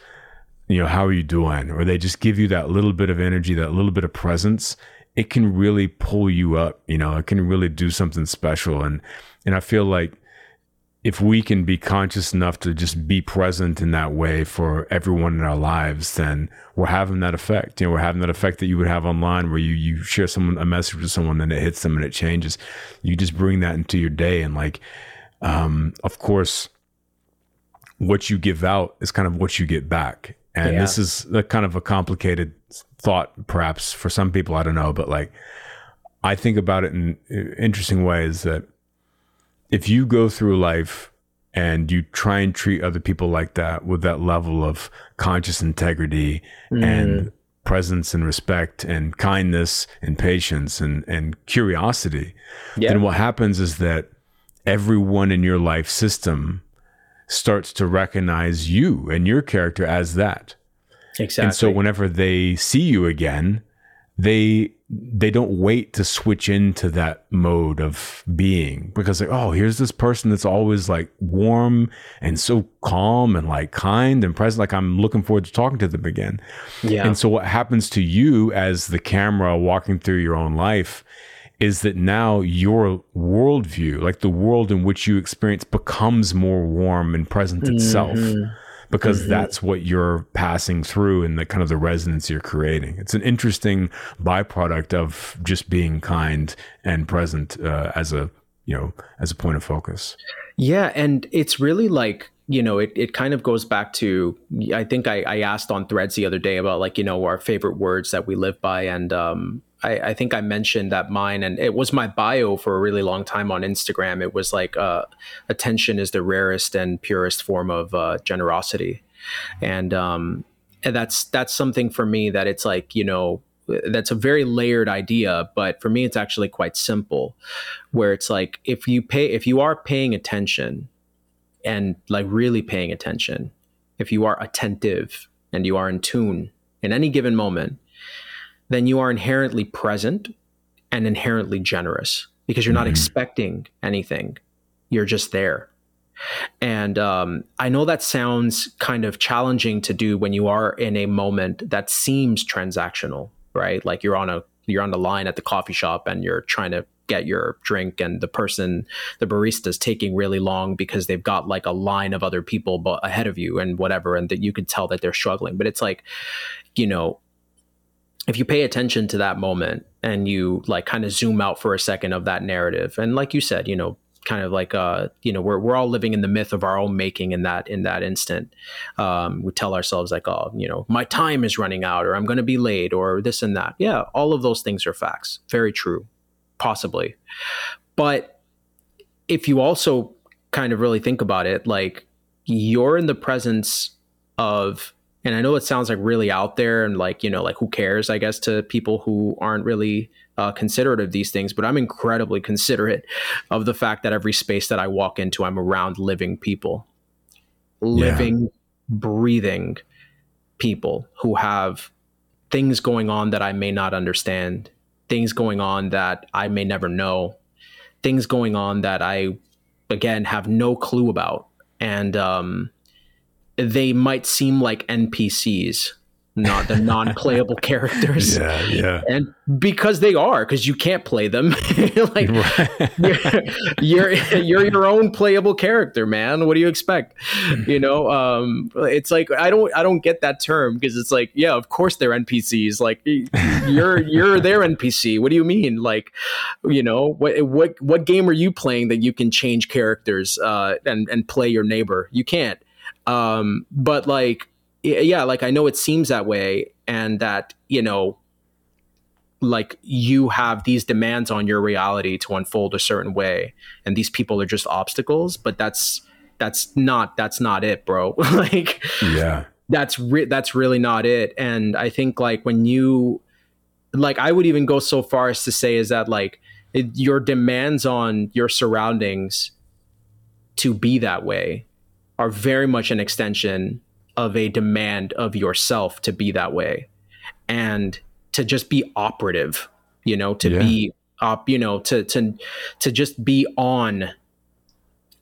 you know, how are you doing? Or they just give you that little bit of energy, that little bit of presence it can really pull you up, you know, it can really do something special. And, and I feel like if we can be conscious enough to just be present in that way for everyone in our lives, then we're having that effect. You know, we're having that effect that you would have online where you, you share someone, a message with someone and it hits them and it changes. You just bring that into your day. And like, um, of course, what you give out is kind of what you get back. And yeah. this is a kind of a complicated thought, perhaps for some people, I don't know, but like I think about it in interesting ways that if you go through life and you try and treat other people like that with that level of conscious integrity mm. and presence and respect and kindness and patience and, and curiosity, yeah. then what happens is that everyone in your life system starts to recognize you and your character as that. Exactly. And so whenever they see you again, they they don't wait to switch into that mode of being because like oh here's this person that's always like warm and so calm and like kind and present like i'm looking forward to talking to them again yeah and so what happens to you as the camera walking through your own life is that now your worldview like the world in which you experience becomes more warm and present mm-hmm. itself because mm-hmm. that's what you're passing through and the kind of the resonance you're creating. It's an interesting byproduct of just being kind and present uh, as a you know, as a point of focus. Yeah. And it's really like, you know, it, it kind of goes back to, I think I, I asked on threads the other day about like, you know, our favorite words that we live by. And, um, I, I, think I mentioned that mine, and it was my bio for a really long time on Instagram. It was like, uh, attention is the rarest and purest form of uh, generosity, and um, and that's that's something for me that it's like you know that's a very layered idea but for me it's actually quite simple where it's like if you pay if you are paying attention and like really paying attention if you are attentive and you are in tune in any given moment then you are inherently present and inherently generous because you're not mm-hmm. expecting anything you're just there and um, I know that sounds kind of challenging to do when you are in a moment that seems transactional, right? Like you're on a you're on the line at the coffee shop and you're trying to get your drink and the person the barista is taking really long because they've got like a line of other people ahead of you and whatever and that you can tell that they're struggling but it's like you know if you pay attention to that moment and you like kind of zoom out for a second of that narrative and like you said you know kind of like uh you know we're we're all living in the myth of our own making in that in that instant. Um we tell ourselves like oh you know my time is running out or i'm going to be late or this and that. Yeah all of those things are facts. Very true. Possibly. But if you also kind of really think about it like you're in the presence of and i know it sounds like really out there and like you know like who cares i guess to people who aren't really uh, considerate of these things, but I'm incredibly considerate of the fact that every space that I walk into, I'm around living people, living, yeah. breathing people who have things going on that I may not understand, things going on that I may never know, things going on that I, again, have no clue about. And um, they might seem like NPCs not the non-playable characters. Yeah, yeah. And because they are, because you can't play them. like you're, you're, you're your own playable character, man. What do you expect? You know, um, it's like I don't I don't get that term because it's like, yeah, of course they're NPCs. Like you're you're their NPC. What do you mean? Like, you know, what what what game are you playing that you can change characters uh, and and play your neighbor? You can't. Um, but like yeah, like I know it seems that way, and that you know, like you have these demands on your reality to unfold a certain way, and these people are just obstacles. But that's that's not that's not it, bro. like, yeah, that's re- that's really not it. And I think like when you, like, I would even go so far as to say is that like it, your demands on your surroundings to be that way are very much an extension of a demand of yourself to be that way and to just be operative you know to yeah. be up you know to to to just be on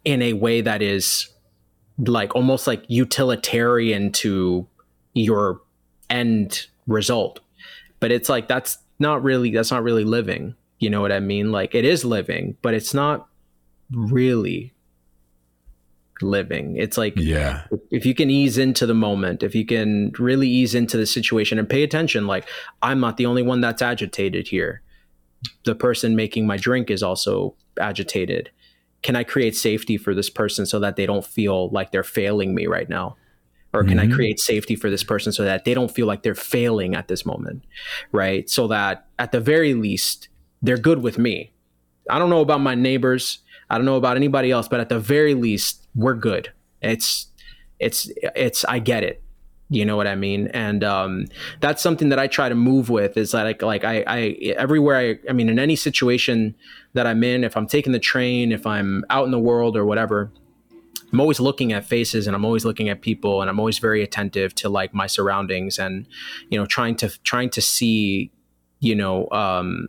in a way that is like almost like utilitarian to your end result. But it's like that's not really that's not really living. You know what i mean? Like it is living but it's not really living. It's like yeah. if you can ease into the moment, if you can really ease into the situation and pay attention like I'm not the only one that's agitated here. The person making my drink is also agitated. Can I create safety for this person so that they don't feel like they're failing me right now? Or can mm-hmm. I create safety for this person so that they don't feel like they're failing at this moment? Right? So that at the very least, they're good with me. I don't know about my neighbors. I don't know about anybody else, but at the very least, we're good. It's it's it's I get it. You know what I mean? And um, that's something that I try to move with is that like like I, I everywhere I I mean in any situation that I'm in, if I'm taking the train, if I'm out in the world or whatever, I'm always looking at faces and I'm always looking at people and I'm always very attentive to like my surroundings and you know trying to trying to see you know um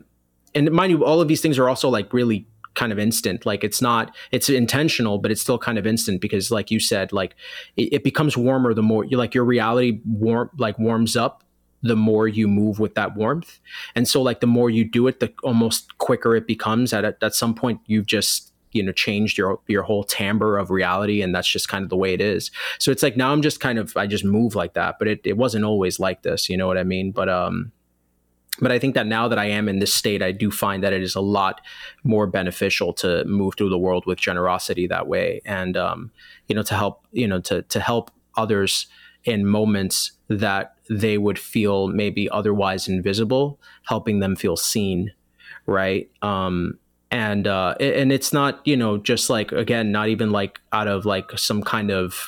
and mind you all of these things are also like really kind of instant. Like it's not it's intentional but it's still kind of instant because like you said like it, it becomes warmer the more you like your reality warm like warms up the more you move with that warmth. And so like the more you do it the almost quicker it becomes. At at some point you've just you know changed your your whole timbre of reality and that's just kind of the way it is. So it's like now i'm just kind of i just move like that but it, it wasn't always like this you know what i mean? But um but I think that now that I am in this state, I do find that it is a lot more beneficial to move through the world with generosity that way, and um, you know, to help you know to to help others in moments that they would feel maybe otherwise invisible, helping them feel seen, right? Um, and uh, and it's not you know just like again, not even like out of like some kind of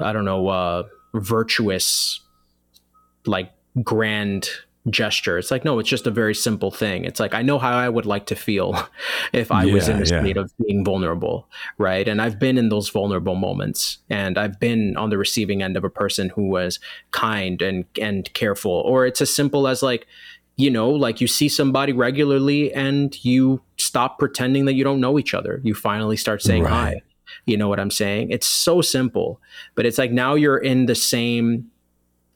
I don't know uh, virtuous like grand gesture. It's like, no, it's just a very simple thing. It's like, I know how I would like to feel if I yeah, was in a state yeah. of being vulnerable, right? And I've been in those vulnerable moments and I've been on the receiving end of a person who was kind and, and careful. Or it's as simple as like, you know, like you see somebody regularly and you stop pretending that you don't know each other. You finally start saying right. hi. You know what I'm saying? It's so simple, but it's like now you're in the same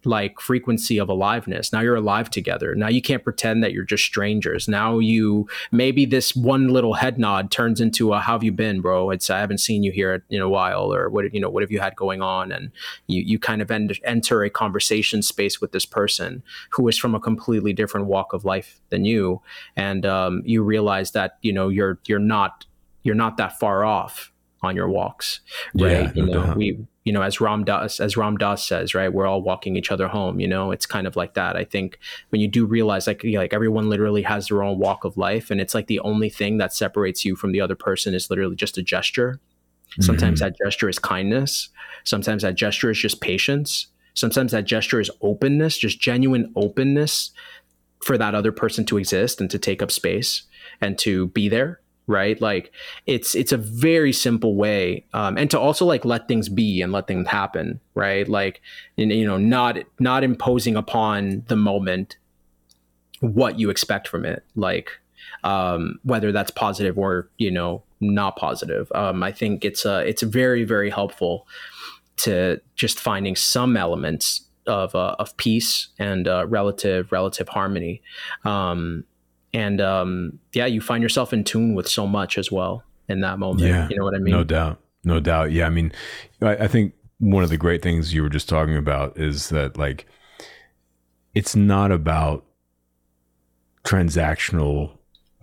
like frequency of aliveness. Now you're alive together. Now you can't pretend that you're just strangers. Now you maybe this one little head nod turns into a "How have you been, bro?" It's I haven't seen you here in a while, or what you know what have you had going on, and you you kind of end, enter a conversation space with this person who is from a completely different walk of life than you, and um, you realize that you know you're you're not you're not that far off on your walks, right? Yeah, you know, we you know, as Ram Dass, as Ram Dass says, right, we're all walking each other home. You know, it's kind of like that. I think when you do realize, like, like everyone literally has their own walk of life, and it's like the only thing that separates you from the other person is literally just a gesture. Sometimes mm-hmm. that gesture is kindness. Sometimes that gesture is just patience. Sometimes that gesture is openness, just genuine openness for that other person to exist and to take up space and to be there right? Like it's it's a very simple way um, and to also like let things be and let things happen right? Like you know not not imposing upon the moment what you expect from it like um, whether that's positive or you know not positive. Um, i think it's uh, it's very very helpful to just finding some elements of uh, of peace and uh, relative relative harmony. Um, and um, yeah, you find yourself in tune with so much as well in that moment. Yeah, you know what I mean? No doubt, no doubt. Yeah, I mean, I, I think one of the great things you were just talking about is that like it's not about transactional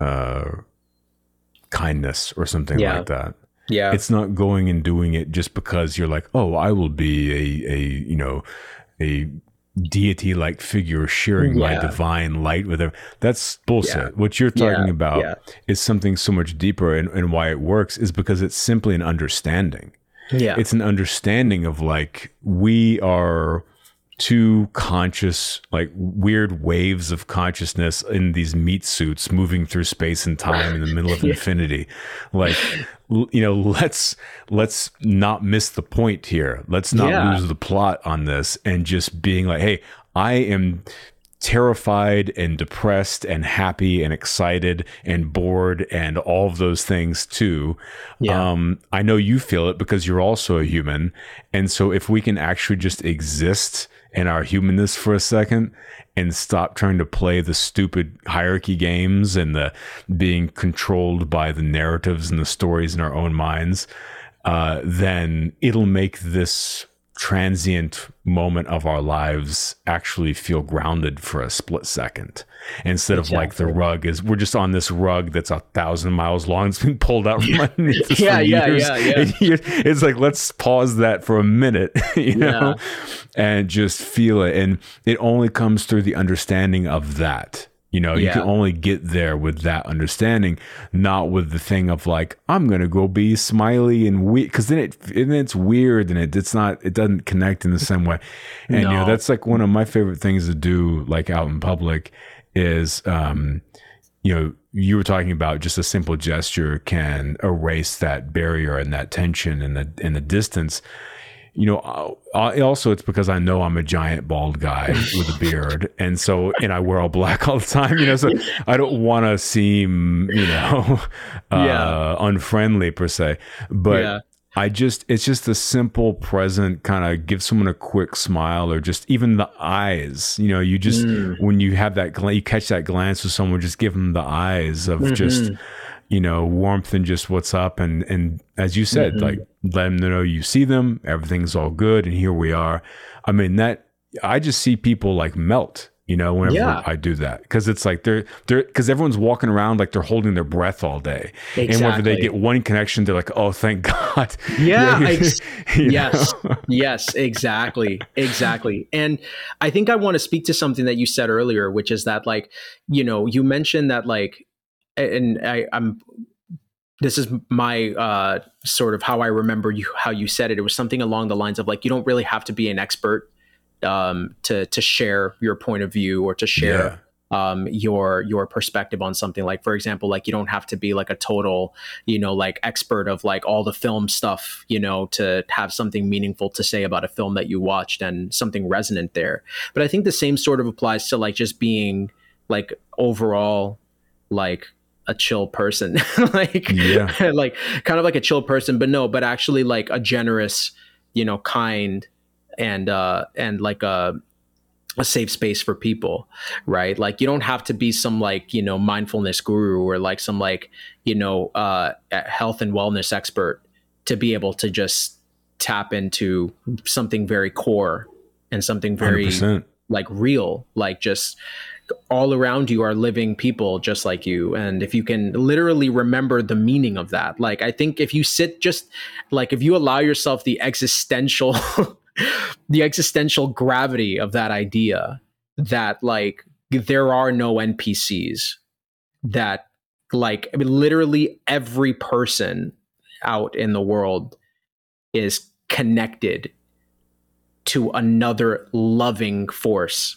uh, kindness or something yeah. like that. Yeah. It's not going and doing it just because you're like, oh, I will be a, a you know, a deity like figure sharing yeah. my divine light with her. That's bullshit. Yeah. What you're talking yeah. about is something so much deeper and, and why it works is because it's simply an understanding. Yeah. It's an understanding of like we are two conscious, like weird waves of consciousness in these meat suits moving through space and time in the middle of yeah. infinity. Like, you know, let's let's not miss the point here. Let's not yeah. lose the plot on this, and just being like, hey, I am terrified and depressed and happy and excited and bored and all of those things too. Yeah. Um, I know you feel it because you're also a human. And so if we can actually just exist in our humanness for a second and stop trying to play the stupid hierarchy games and the being controlled by the narratives and the stories in our own minds, uh, then it'll make this transient moment of our lives actually feel grounded for a split second instead exactly. of like the rug is we're just on this rug that's a thousand miles long it's been pulled out from underneath us yeah, for yeah, years. yeah, yeah. it's like let's pause that for a minute you know yeah. and just feel it and it only comes through the understanding of that you know, yeah. you can only get there with that understanding, not with the thing of like, I'm gonna go be smiley and weird, because then it and it's weird and it, it's not, it doesn't connect in the same way. And no. you know, that's like one of my favorite things to do, like out in public, is, um, you know, you were talking about just a simple gesture can erase that barrier and that tension and the in the distance you know, I, also it's because I know I'm a giant bald guy with a beard, and so and I wear all black all the time. You know, so I don't want to seem, you know, uh, yeah. unfriendly per se, but. Yeah. I just, it's just a simple present kind of give someone a quick smile or just even the eyes. You know, you just, mm. when you have that, you catch that glance with someone, just give them the eyes of mm-hmm. just, you know, warmth and just what's up. And, and as you said, mm-hmm. like let them know you see them, everything's all good. And here we are. I mean, that I just see people like melt you know, whenever yeah. I do that. Cause it's like they're, they're, cause everyone's walking around like they're holding their breath all day. Exactly. And whenever they get one connection, they're like, oh, thank God. Yeah. ex- yes. yes, exactly. Exactly. And I think I want to speak to something that you said earlier, which is that, like, you know, you mentioned that, like, and I, I'm, this is my uh, sort of how I remember you, how you said it. It was something along the lines of like, you don't really have to be an expert um, to to share your point of view or to share yeah. um, your your perspective on something. Like for example, like you don't have to be like a total you know like expert of like all the film stuff you know to have something meaningful to say about a film that you watched and something resonant there. But I think the same sort of applies to like just being like overall like a chill person like yeah. like kind of like a chill person but no but actually like a generous you know kind and uh, and like a a safe space for people, right? Like you don't have to be some like you know mindfulness guru or like some like you know uh, health and wellness expert to be able to just tap into something very core and something very 100%. like real, like just all around you are living people just like you and if you can literally remember the meaning of that like i think if you sit just like if you allow yourself the existential the existential gravity of that idea that like there are no NPCs that like I mean literally every person out in the world is connected to another loving force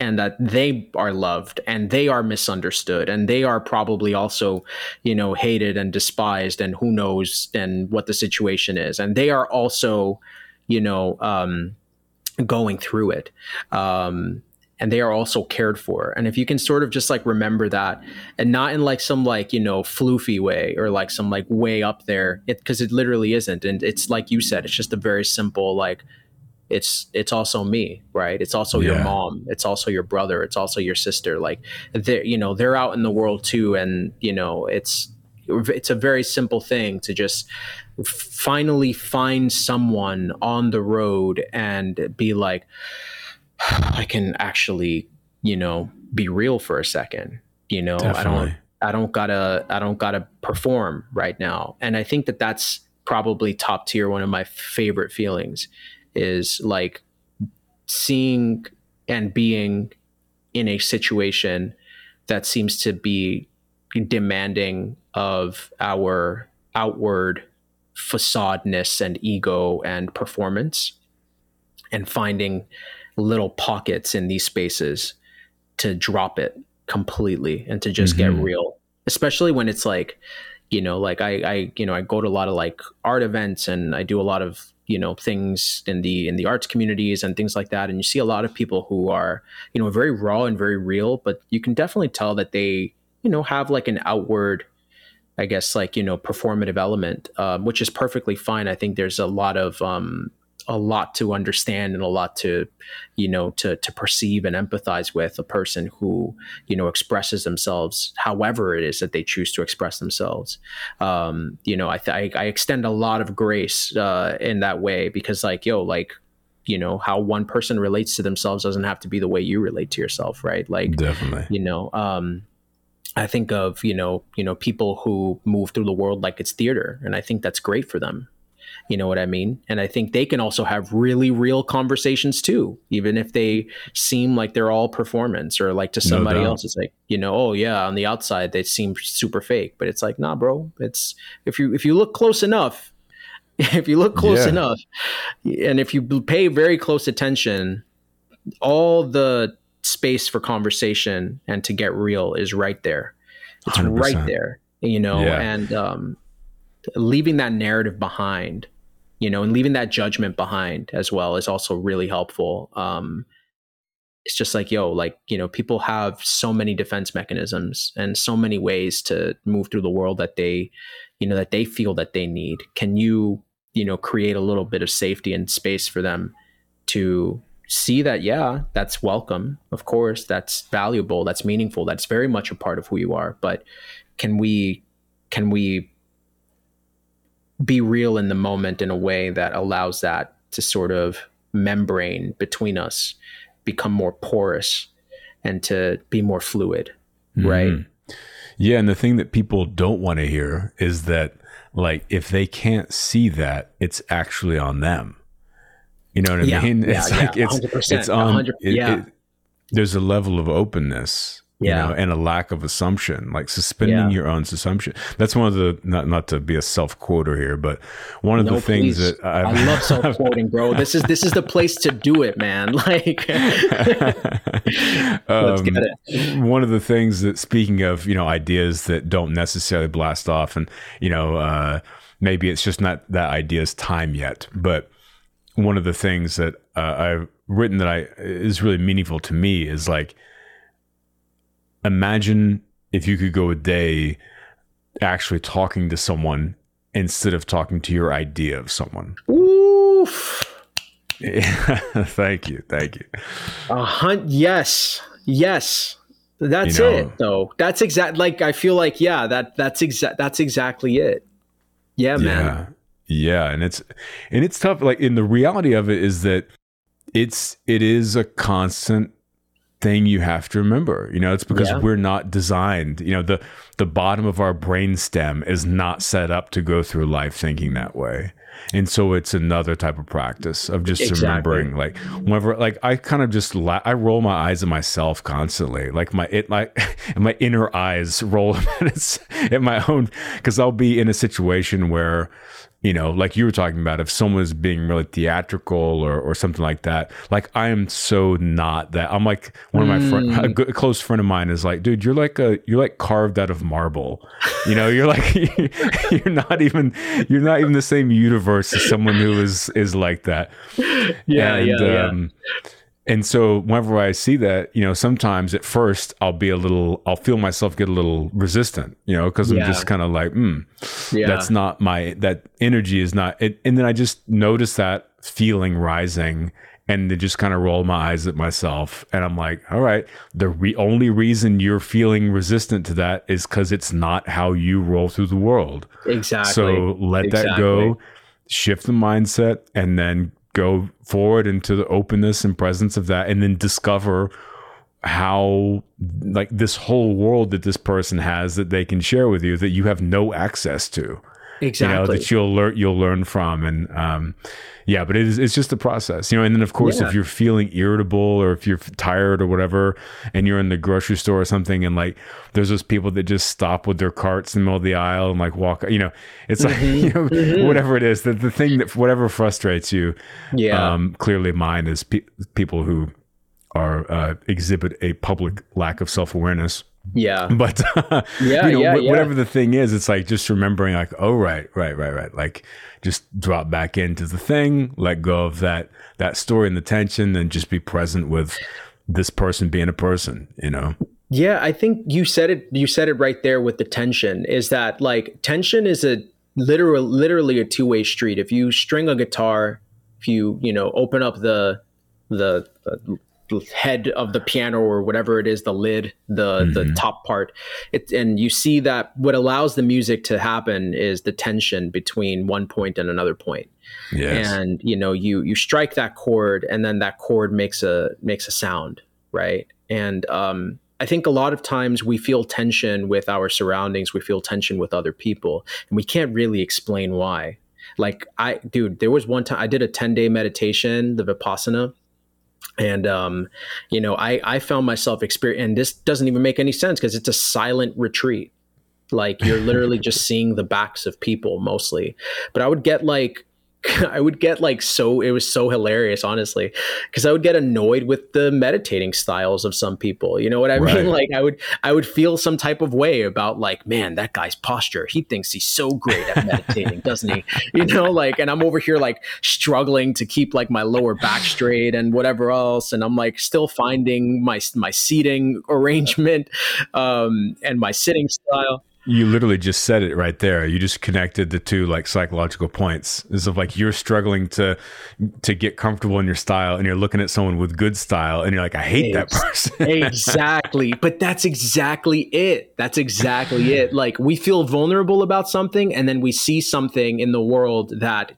and that they are loved and they are misunderstood and they are probably also you know hated and despised and who knows and what the situation is. And they are also you know, um, going through it. Um, and they are also cared for. And if you can sort of just like remember that and not in like some like, you know, floofy way or like some like way up there, it because it literally isn't. And it's like you said, it's just a very simple like it's it's also me right it's also yeah. your mom it's also your brother it's also your sister like they're you know they're out in the world too and you know it's it's a very simple thing to just finally find someone on the road and be like i can actually you know be real for a second you know Definitely. i don't i don't gotta i don't gotta perform right now and i think that that's probably top tier one of my favorite feelings is like seeing and being in a situation that seems to be demanding of our outward facadeness and ego and performance and finding little pockets in these spaces to drop it completely and to just mm-hmm. get real especially when it's like you know like I, I you know i go to a lot of like art events and i do a lot of you know things in the in the arts communities and things like that and you see a lot of people who are you know very raw and very real but you can definitely tell that they you know have like an outward I guess like you know performative element, um, which is perfectly fine. I think there's a lot of um, a lot to understand and a lot to you know to to perceive and empathize with a person who you know expresses themselves however it is that they choose to express themselves. Um, you know, I, th- I, I extend a lot of grace uh, in that way because like yo like you know how one person relates to themselves doesn't have to be the way you relate to yourself right like definitely you know um I think of you know you know people who move through the world like it's theater, and I think that's great for them. You know what I mean? And I think they can also have really real conversations too, even if they seem like they're all performance or like to somebody no else. It's like you know, oh yeah, on the outside they seem super fake, but it's like nah, bro. It's if you if you look close enough, if you look close yeah. enough, and if you pay very close attention, all the space for conversation and to get real is right there. It's 100%. right there, you know, yeah. and um, leaving that narrative behind, you know, and leaving that judgment behind as well is also really helpful. Um, it's just like, yo, like, you know, people have so many defense mechanisms and so many ways to move through the world that they, you know, that they feel that they need. Can you, you know, create a little bit of safety and space for them to see that yeah that's welcome of course that's valuable that's meaningful that's very much a part of who you are but can we can we be real in the moment in a way that allows that to sort of membrane between us become more porous and to be more fluid, mm-hmm. right? Yeah, and the thing that people don't want to hear is that like if they can't see that, it's actually on them. You know what I yeah, mean? It's yeah, like it's it's on. It, yeah. It, there's a level of openness yeah. know, and a lack of assumption, like suspending yeah. your own assumption. That's one of the not not to be a self quoter here, but one of no, the things that I've, i love self quoting, bro. This is this is the place to do it, man. Like, let's get um, it. One of the things that, speaking of, you know, ideas that don't necessarily blast off, and you know, uh, maybe it's just not that idea's time yet, but one of the things that uh, I've written that I is really meaningful to me is like imagine if you could go a day actually talking to someone instead of talking to your idea of someone. Oof. Yeah, thank you, thank you. A hunt, yes, yes. That's you know, it, though. That's exact. Like I feel like, yeah, that that's exact. That's exactly it. Yeah, man. Yeah, and it's and it's tough. Like, in the reality of it is that it's it is a constant thing you have to remember. You know, it's because yeah. we're not designed. You know, the the bottom of our brain stem is not set up to go through life thinking that way. And so it's another type of practice of just exactly. remembering, like whenever, like I kind of just la- I roll my eyes at myself constantly, like my it my my inner eyes roll at my own because I'll be in a situation where you know, like you were talking about, if someone's being really theatrical or, or something like that, like I am so not that. I'm like one of my mm. friends, a, good, a, close friend of mine is like, dude, you're like a, you're like carved out of marble. You know, you're like, you're not even, you're not even the same universe as someone who is is like that. Yeah, and, yeah, um, yeah and so whenever I see that, you know, sometimes at first I'll be a little, I'll feel myself get a little resistant, you know, because I'm yeah. just kind of like, hmm, yeah. that's not my, that energy is not, it, and then I just notice that feeling rising and then just kind of roll my eyes at myself. And I'm like, all right, the re- only reason you're feeling resistant to that is because it's not how you roll through the world. Exactly. So let exactly. that go, shift the mindset, and then go forward into the openness and presence of that and then discover how like this whole world that this person has that they can share with you that you have no access to. Exactly you know, that you'll learn you'll learn from. And um yeah but it is it's just a process you know and then of course yeah. if you're feeling irritable or if you're tired or whatever and you're in the grocery store or something and like there's those people that just stop with their carts in the middle of the aisle and like walk you know it's mm-hmm. like you know mm-hmm. whatever it is that the thing that whatever frustrates you yeah um clearly mine is pe- people who are uh, exhibit a public lack of self-awareness yeah. But uh, yeah, you know, yeah, wh- yeah, whatever the thing is, it's like just remembering like, oh right, right, right, right. Like just drop back into the thing, let go of that that story and the tension and just be present with this person being a person, you know? Yeah, I think you said it you said it right there with the tension is that like tension is a literal literally a two-way street. If you string a guitar, if you, you know, open up the the, the head of the piano or whatever it is the lid the mm-hmm. the top part it, and you see that what allows the music to happen is the tension between one point and another point yes. and you know you you strike that chord and then that chord makes a makes a sound right and um I think a lot of times we feel tension with our surroundings, we feel tension with other people, and we can't really explain why. Like I dude, there was one time I did a 10-day meditation, the Vipassana, and um, you know i i found myself experience and this doesn't even make any sense because it's a silent retreat. Like you're literally just seeing the backs of people mostly. But i would get like I would get like so it was so hilarious honestly because I would get annoyed with the meditating styles of some people you know what I right. mean like I would I would feel some type of way about like man that guy's posture he thinks he's so great at meditating doesn't he? You know like and I'm over here like struggling to keep like my lower back straight and whatever else and I'm like still finding my my seating arrangement um and my sitting style you literally just said it right there. You just connected the two like psychological points. Is of like you're struggling to to get comfortable in your style, and you're looking at someone with good style, and you're like, I hate that person. exactly, but that's exactly it. That's exactly it. Like we feel vulnerable about something, and then we see something in the world that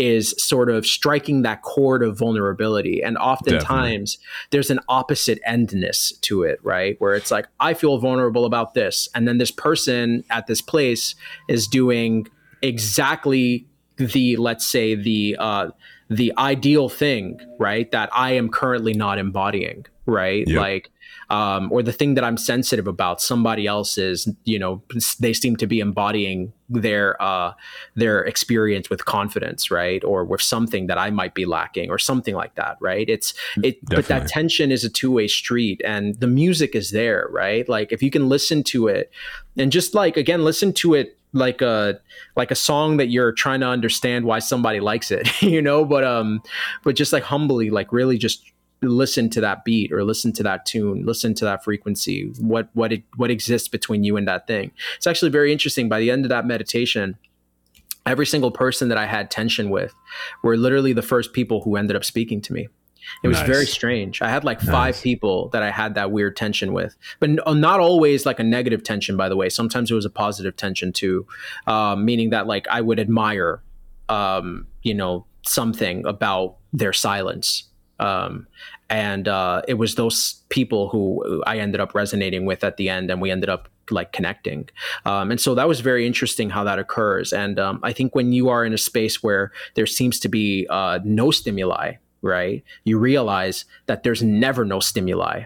is sort of striking that chord of vulnerability and oftentimes Definitely. there's an opposite endness to it right where it's like i feel vulnerable about this and then this person at this place is doing exactly the let's say the uh the ideal thing right that i am currently not embodying right yep. like um, or the thing that I'm sensitive about, somebody else is, you know, they seem to be embodying their uh, their experience with confidence, right, or with something that I might be lacking, or something like that, right? It's it, Definitely. but that tension is a two way street, and the music is there, right? Like if you can listen to it, and just like again, listen to it like a like a song that you're trying to understand why somebody likes it you know but um but just like humbly like really just listen to that beat or listen to that tune listen to that frequency what what it, what exists between you and that thing it's actually very interesting by the end of that meditation every single person that i had tension with were literally the first people who ended up speaking to me it was nice. very strange. I had like nice. five people that I had that weird tension with, but not always like a negative tension. By the way, sometimes it was a positive tension too, um, meaning that like I would admire, um, you know, something about their silence um, and uh, it was those people who I ended up resonating with at the end, and we ended up like connecting. Um, and so that was very interesting how that occurs. And um, I think when you are in a space where there seems to be uh, no stimuli, right, you realize that there's never no stimuli,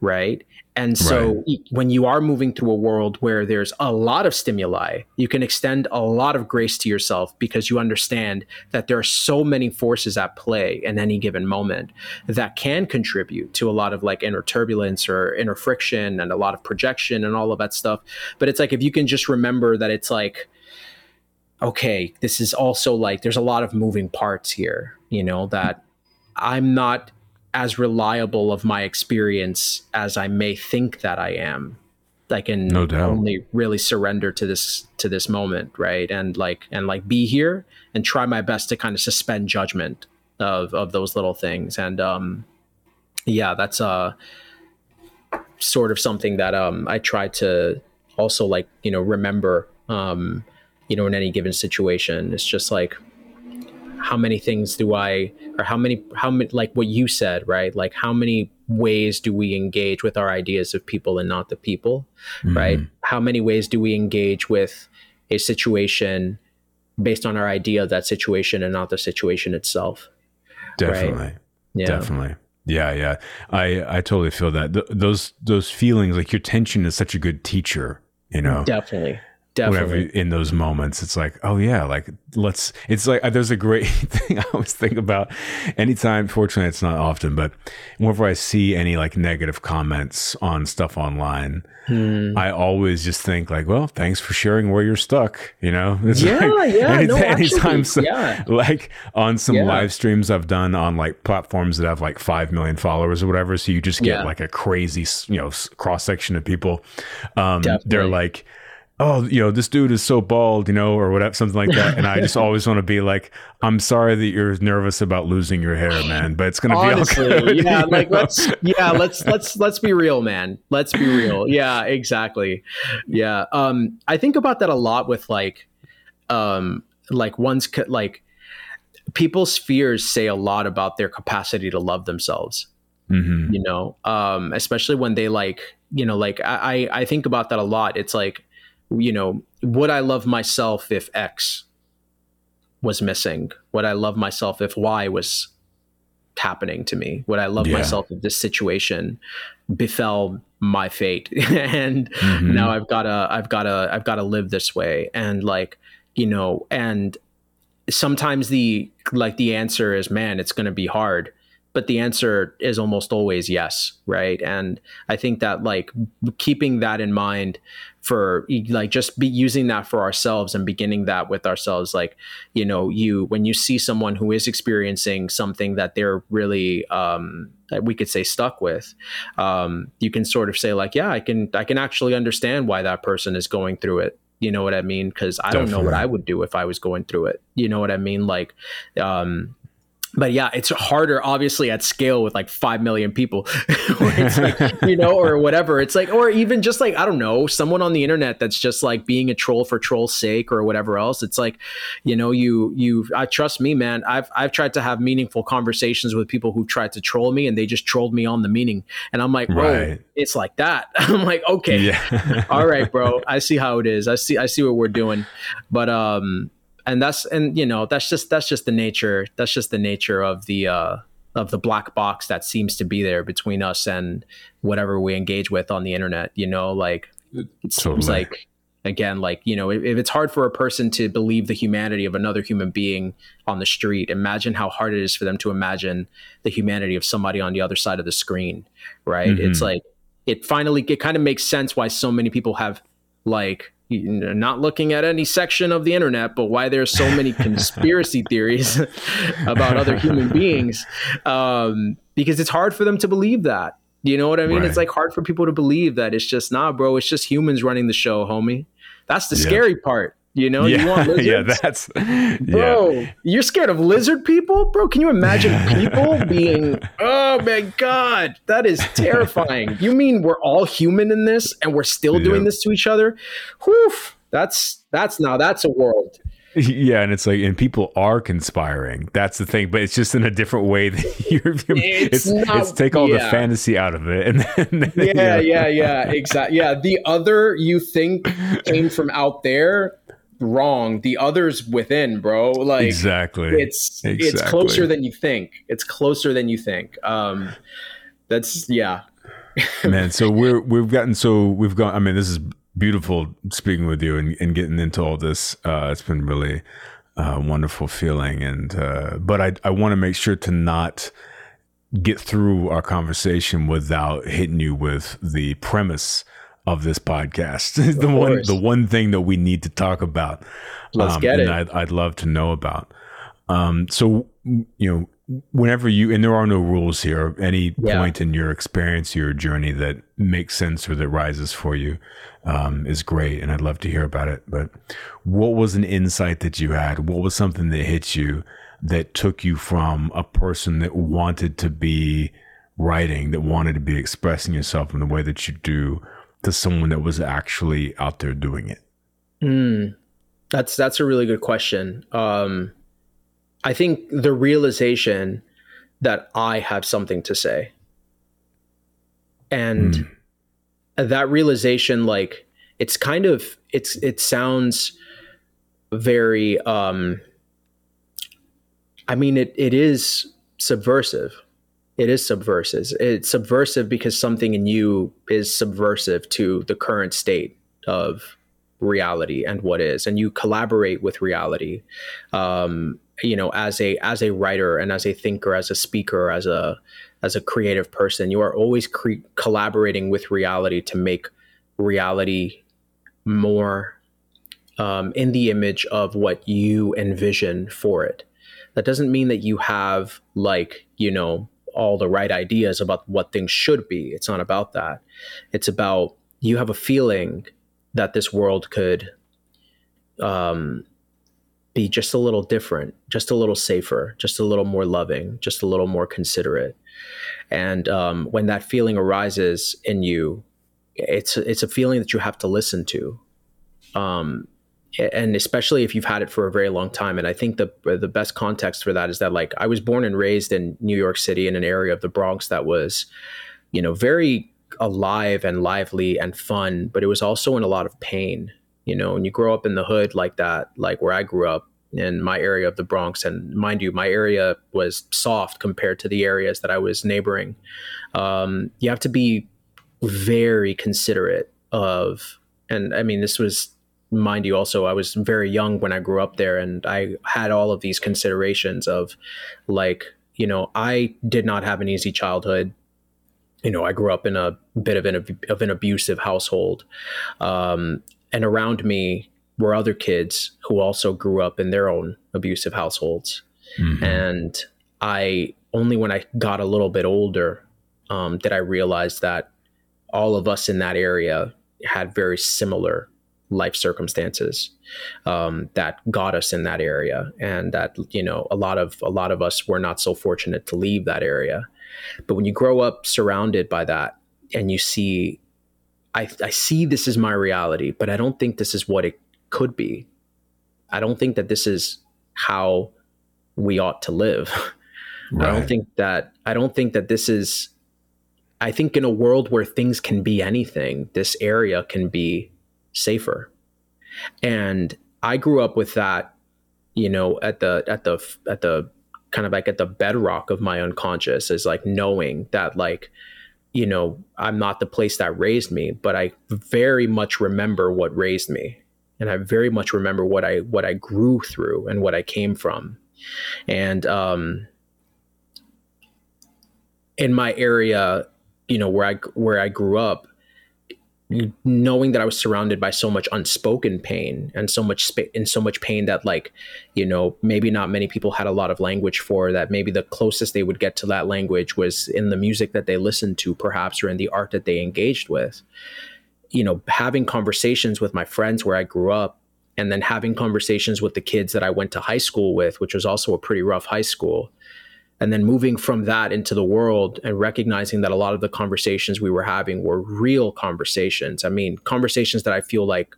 right? And so right. when you are moving through a world where there's a lot of stimuli, you can extend a lot of grace to yourself because you understand that there are so many forces at play in any given moment that can contribute to a lot of like inner turbulence or inner friction and a lot of projection and all of that stuff. But it's like if you can just remember that it's like, okay, this is also like there's a lot of moving parts here, you know, that I'm not as reliable of my experience as I may think that I am. I can no doubt. only really surrender to this to this moment, right? And like and like be here and try my best to kind of suspend judgment of of those little things. And um yeah, that's uh sort of something that um I try to also like, you know, remember um you know in any given situation. It's just like how many things do I, or how many, how many, like what you said, right? Like how many ways do we engage with our ideas of people and not the people, mm-hmm. right? How many ways do we engage with a situation based on our idea of that situation and not the situation itself? Definitely. Right? Yeah. Definitely. Yeah, yeah. I I totally feel that. Th- those those feelings like your tension is such a good teacher, you know. Definitely. Definitely. whatever in those moments it's like oh yeah like let's it's like there's a great thing i always think about anytime fortunately it's not often but whenever i see any like negative comments on stuff online hmm. i always just think like well thanks for sharing where you're stuck you know it's yeah like, yeah any, no, anytime so, yeah. like on some yeah. live streams i've done on like platforms that have like 5 million followers or whatever so you just get yeah. like a crazy you know cross section of people um Definitely. they're like oh, you know, this dude is so bald, you know, or whatever, something like that. And I just always want to be like, I'm sorry that you're nervous about losing your hair, man, but it's gonna Honestly, be okay. yeah, like know? let's yeah, let's let's let's be real, man. Let's be real. Yeah, exactly. Yeah. Um, I think about that a lot with like um like one's like people's fears say a lot about their capacity to love themselves. Mm-hmm. You know, um, especially when they like, you know, like I, I think about that a lot. It's like you know, would I love myself if X was missing? Would I love myself if Y was happening to me? Would I love yeah. myself if this situation befell my fate? and mm-hmm. now I've gotta, I've gotta, I've gotta live this way. And like, you know, and sometimes the like the answer is, man, it's gonna be hard but the answer is almost always yes right and i think that like keeping that in mind for like just be using that for ourselves and beginning that with ourselves. Like you know you when you see someone who is experiencing something that they're really um that we could say stuck with um you can sort of say like yeah i can i can actually understand why that person is going through it. You know what i mean? Because i Definitely. don't know what i would do if i was going through it. You know what i mean? Like um but yeah, it's harder, obviously, at scale with like five million people, like, you know, or whatever. It's like, or even just like I don't know, someone on the internet that's just like being a troll for troll's sake or whatever else. It's like, you know, you you. I trust me, man. I've I've tried to have meaningful conversations with people who tried to troll me, and they just trolled me on the meaning, and I'm like, bro, right. it's like that. I'm like, okay, yeah. all right, bro. I see how it is. I see I see what we're doing, but um, and that's and you know that's just that's just the nature that's just the nature of the uh of the black box that seems to be there between us and whatever we engage with on the internet you know like it seems totally. like again like you know if, if, it's hard for a person to believe the humanity of another human being on the street imagine how hard it is for them to imagine the humanity of somebody on the other side of the screen right mm-hmm. it's like it finally it kind of makes sense why so many people have like not looking at any section of the internet, but why there's so many conspiracy theories about other human beings, um, because it's hard for them to believe that. You know what I mean? Right. It's like hard for people to believe that it's just nah, bro. It's just humans running the show, homie. That's the scary part. You know, yeah, you want lizards? yeah, that's bro. Yeah. You're scared of lizard people, bro? Can you imagine people being? Oh my god, that is terrifying. you mean we're all human in this, and we're still doing this to each other? Whew, that's that's now that's a world. Yeah, and it's like, and people are conspiring. That's the thing, but it's just in a different way that you're. It's, it's, not, it's take all yeah. the fantasy out of it, and then, yeah, yeah, yeah, exactly. Yeah, the other you think came from out there wrong. The others within, bro. Like exactly. It's exactly. it's closer than you think. It's closer than you think. Um, that's yeah. Man, so we're we've gotten so we've gone. I mean, this is beautiful speaking with you and, and getting into all this. Uh, it's been really uh, wonderful feeling, and uh, but I I want to make sure to not get through our conversation without hitting you with the premise of this podcast. the one the one thing that we need to talk about. Let's um, get it. I'd, I'd love to know about. Um, so you know, whenever you and there are no rules here. Any yeah. point in your experience, your journey that makes sense or that rises for you um, is great, and I'd love to hear about it. But what was an insight that you had? What was something that hit you that took you from a person that wanted to be writing, that wanted to be expressing yourself in the way that you do? To someone that was actually out there doing it? Mm, that's that's a really good question. Um, I think the realization that I have something to say, and mm. that realization, like it's kind of it's it sounds very. Um, I mean, it it is subversive it is subversive. It's subversive because something in you is subversive to the current state of reality and what is, and you collaborate with reality. Um, you know, as a as a writer and as a thinker, as a speaker, as a as a creative person, you are always cre- collaborating with reality to make reality more um, in the image of what you envision for it. That doesn't mean that you have like you know all the right ideas about what things should be. It's not about that. It's about you have a feeling that this world could um, be just a little different, just a little safer, just a little more loving, just a little more considerate. And um, when that feeling arises in you, it's it's a feeling that you have to listen to. Um, and especially if you've had it for a very long time. And I think the the best context for that is that like I was born and raised in New York City in an area of the Bronx that was, you know, very alive and lively and fun, but it was also in a lot of pain. You know, when you grow up in the hood like that, like where I grew up in my area of the Bronx, and mind you, my area was soft compared to the areas that I was neighboring. Um, you have to be very considerate of, and I mean, this was mind you also i was very young when i grew up there and i had all of these considerations of like you know i did not have an easy childhood. You know i grew up in a bit of an of an abusive household. Um, and around me were other kids who also grew up in their own abusive households. Mm-hmm. and i only when i got a little bit older um, did i realize that all of us in that area had very similar life circumstances um, that got us in that area and that you know a lot of a lot of us were not so fortunate to leave that area. But when you grow up surrounded by that and you see I, I see this is my reality but i don't think this is what it could be. I don't think that this is how we ought to live. Right. i don't think that i don't think that this is i think in a world where things can be anything this area can be safer. And I grew up with that, you know, at the at the at the kind of like at the bedrock of my unconscious is like knowing that like you know, I'm not the place that raised me, but I very much remember what raised me. And I very much remember what I what I grew through and what I came from. And um in my area, you know, where I where I grew up, knowing that I was surrounded by so much unspoken pain and so much sp- and so much pain that like you know maybe not many people had a lot of language for that maybe the closest they would get to that language was in the music that they listened to perhaps or in the art that they engaged with. You know having conversations with my friends where I grew up and then having conversations with the kids that I went to high school with which was also a pretty rough high school and then moving from that into the world and recognizing that a lot of the conversations we were having were real conversations. I mean conversations that i feel like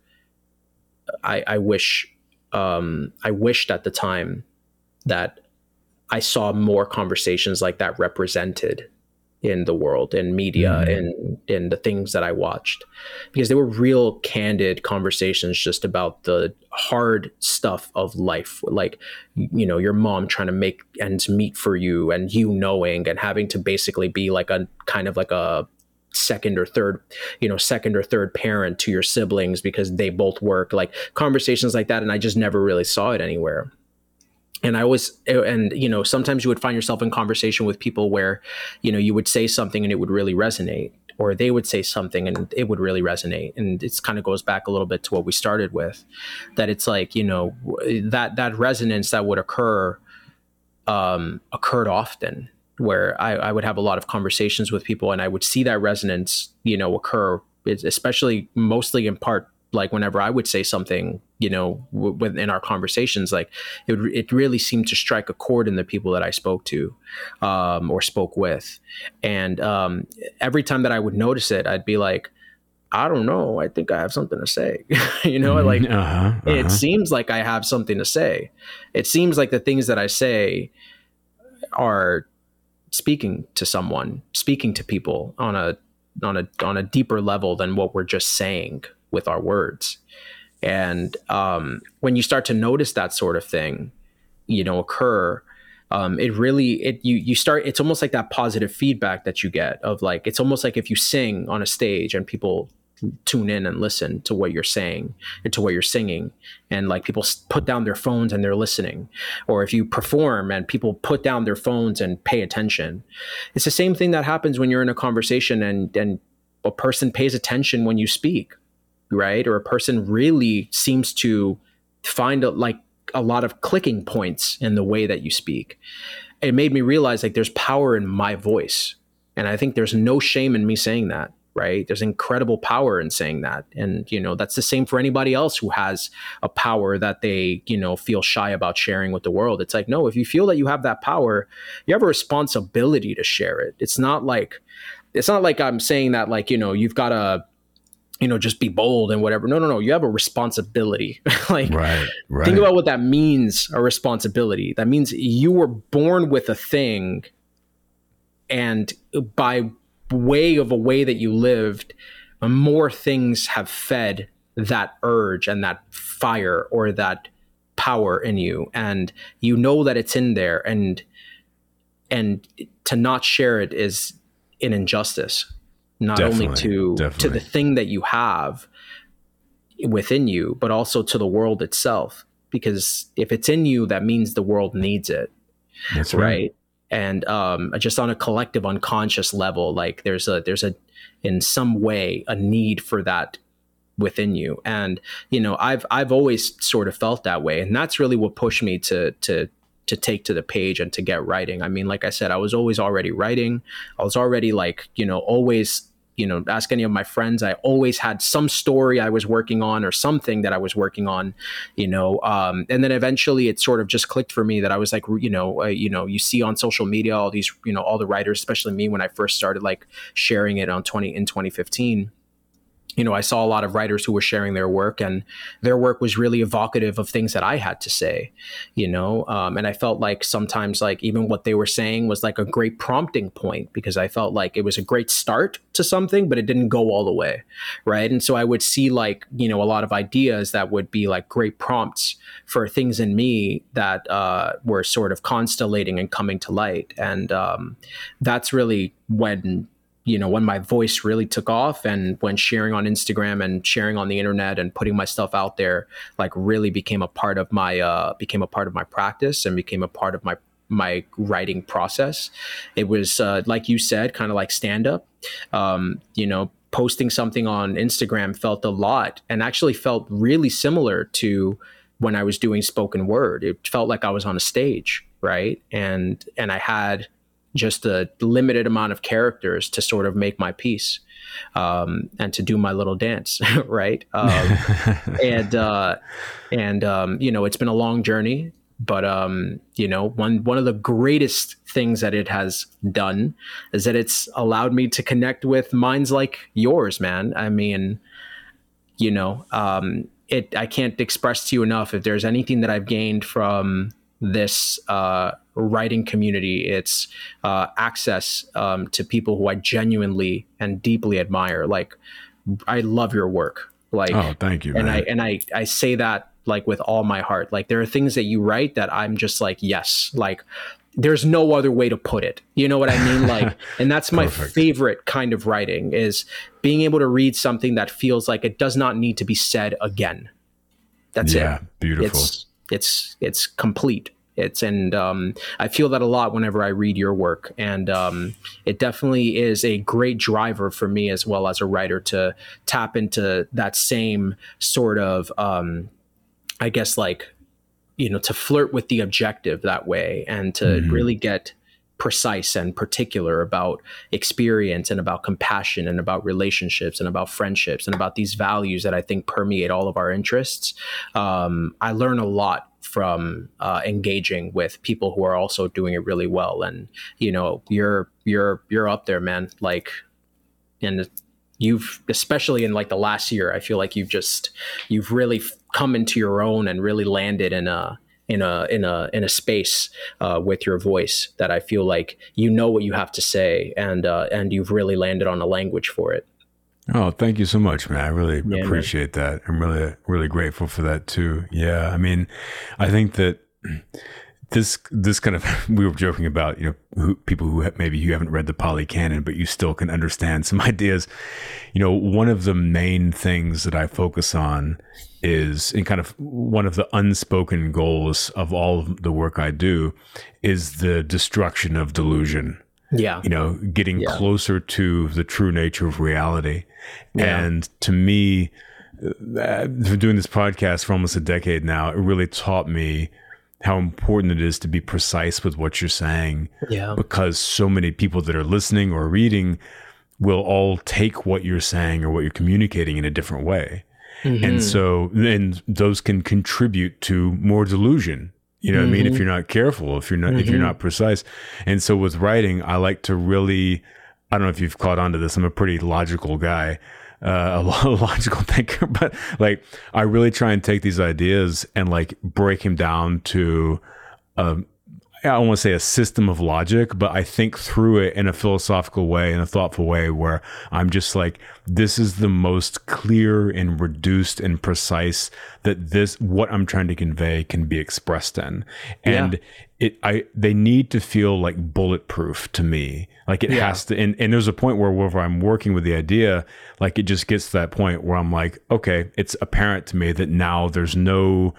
i, I wish um, i wished at the time that i saw more conversations like that represented in the world in media mm-hmm. and in the things that I watched. Because they were real candid conversations just about the hard stuff of life. Like you know your mom trying to make ends meet for you and you knowing and having to basically be like a kind of like a second or third you know second or third parent to your siblings because they both work. Like conversations like that and I just never really saw it anywhere and I was, and you know, sometimes you would find yourself in conversation with people where, you know, you would say something and it would really resonate, or they would say something and it would really resonate. And it's kind of goes back a little bit to what we started with, that it's like, you know, that that resonance that would occur, um, occurred often, where I, I would have a lot of conversations with people and I would see that resonance, you know, occur, especially mostly in part like whenever I would say something, you know, w- within our conversations, like it it really seemed to strike a chord in the people that I spoke to, um, or spoke with, and um, every time that I would notice it, I'd be like, I don't know, I think I have something to say, you know, like uh-huh, uh-huh. it seems like I have something to say. It seems like the things that I say are speaking to someone, speaking to people on a on a on a deeper level than what we're just saying with our words. And um, when you start to notice that sort of thing, you know, occur, um, it really it you you start. It's almost like that positive feedback that you get of like it's almost like if you sing on a stage and people tune in and listen to what you're saying and to what you're singing and like people put down their phones and they're listening or if you perform and people put down their phones and pay attention it's the same thing that happens when you're in a conversation and and a person pays attention when you speak right? Or a person really seems to find a, like a lot of clicking points in the way that you speak. It made me realize like there's power in my voice. And I think there's no shame in me saying that, right? There's incredible power in saying that. And, you know, that's the same for anybody else who has a power that they, you know, feel shy about sharing with the world. It's like, no, if you feel that you have that power, you have a responsibility to share it. It's not like, it's not like I'm saying that, like, you know, you've got to, you know, just be bold and whatever. No, no, no. You have a responsibility. like, right, right. think about what that means a responsibility. That means you were born with a thing, and by way of a way that you lived, more things have fed that urge and that fire or that power in you. And you know that it's in there. And, and to not share it is an injustice not definitely, only to definitely. to the thing that you have within you but also to the world itself. Because if it's in you that means the world needs it that's right, right? and um, just on a collective unconscious level like there's a there's a in some way a need for that within you. And you know i've i've always sort of felt that way. And that's really what pushed me to to to take to the page and to get writing. I mean like i said i was always already writing. I was already like you know always you know, ask any of my friends. I always had some story I was working on or something that I was working on, you know. Um, and then eventually it sort of just clicked for me that I was like, you know, uh, you know, you see on social media all these, you know, all the writers, especially me when I first started like sharing it on 20 in 2015 you know, I saw a lot of writers who were sharing their work, and their work was really evocative of things that I had to say, you know. Um, and I felt like sometimes, like even what they were saying was like a great prompting point because I felt like it was a great start to something, but it didn't go all the way, right? And so I would see like you know a lot of ideas that would be like great prompts for things in me that uh, were sort of constellating and coming to light, and um, that's really when you know when my voice really took off and when sharing on instagram and sharing on the internet and putting my stuff out there like really became a part of my uh became a part of my practice and became a part of my my writing process. It was uh, like you said kind of like stand up um, you know posting something on instagram felt a lot and actually felt really similar to when i was doing spoken word. It felt like i was on a stage right? And and i had just a limited amount of characters to sort of make my piece um, and to do my little dance, right? Um, and uh, and um, you know, it's been a long journey, but um, you know, one one of the greatest things that it has done is that it's allowed me to connect with minds like yours, man. I mean, you know, um, it I can't express to you enough if there's anything that I've gained from this uh, writing community. It's uh, access um, to people who I genuinely and deeply admire. Like, I love your work. Like, oh, thank you. And man. I and I I say that like with all my heart. Like, there are things that you write that I'm just like, yes, like. There's no other way to put it. You know what I mean? Like, and that's my favorite kind of writing is being able to read something that feels like it does not need to be said again. That's it. yeah, it. Beautiful. It's it's it's complete it's and um, I feel that a lot whenever I read your work, and um, it definitely is a great driver for me as well as a writer to tap into that same sort of, um, I guess, like you know, to flirt with the objective that way and to mm-hmm. really get precise and particular about experience and about compassion and about relationships and about friendships and about these values that I think permeate all of our interests. Um, I learn a lot from uh, engaging with people who are also doing it really well. And you know, you're you're you're up there, man. Like, and you've especially in like the last year, I feel like you've just you've really come into your own and really landed in a in a in a in a space uh, with your voice that I feel like you know what you have to say and uh, and you've really landed on a language for it. Oh, thank you so much, man. I really yeah, appreciate man. that. I'm really really grateful for that too. Yeah, I mean, I think that this this kind of we were joking about you know who, people who have, maybe you haven't read the Pali Canon, but you still can understand some ideas. You know, one of the main things that I focus on is in kind of one of the unspoken goals of all of the work I do is the destruction of delusion. Yeah. You know, getting yeah. closer to the true nature of reality. Yeah. And to me, uh, doing this podcast for almost a decade now, it really taught me how important it is to be precise with what you're saying. Yeah. Because so many people that are listening or reading will all take what you're saying or what you're communicating in a different way. Mm-hmm. And so then those can contribute to more delusion. You know mm-hmm. what I mean? If mm-hmm. you're not careful, if you're not mm-hmm. if you're mm-hmm. not precise. And so with writing, I like to really I don't know if you've caught on to this. I'm a pretty logical guy. Uh, a logical thinker, but like I really try and take these ideas and like break him down to um, I don't want to say a system of logic, but I think through it in a philosophical way, in a thoughtful way, where I'm just like, this is the most clear and reduced and precise that this, what I'm trying to convey can be expressed in. And yeah. it, I, they need to feel like bulletproof to me. Like it yeah. has to, and, and there's a point where, where I'm working with the idea, like it just gets to that point where I'm like, okay, it's apparent to me that now there's no,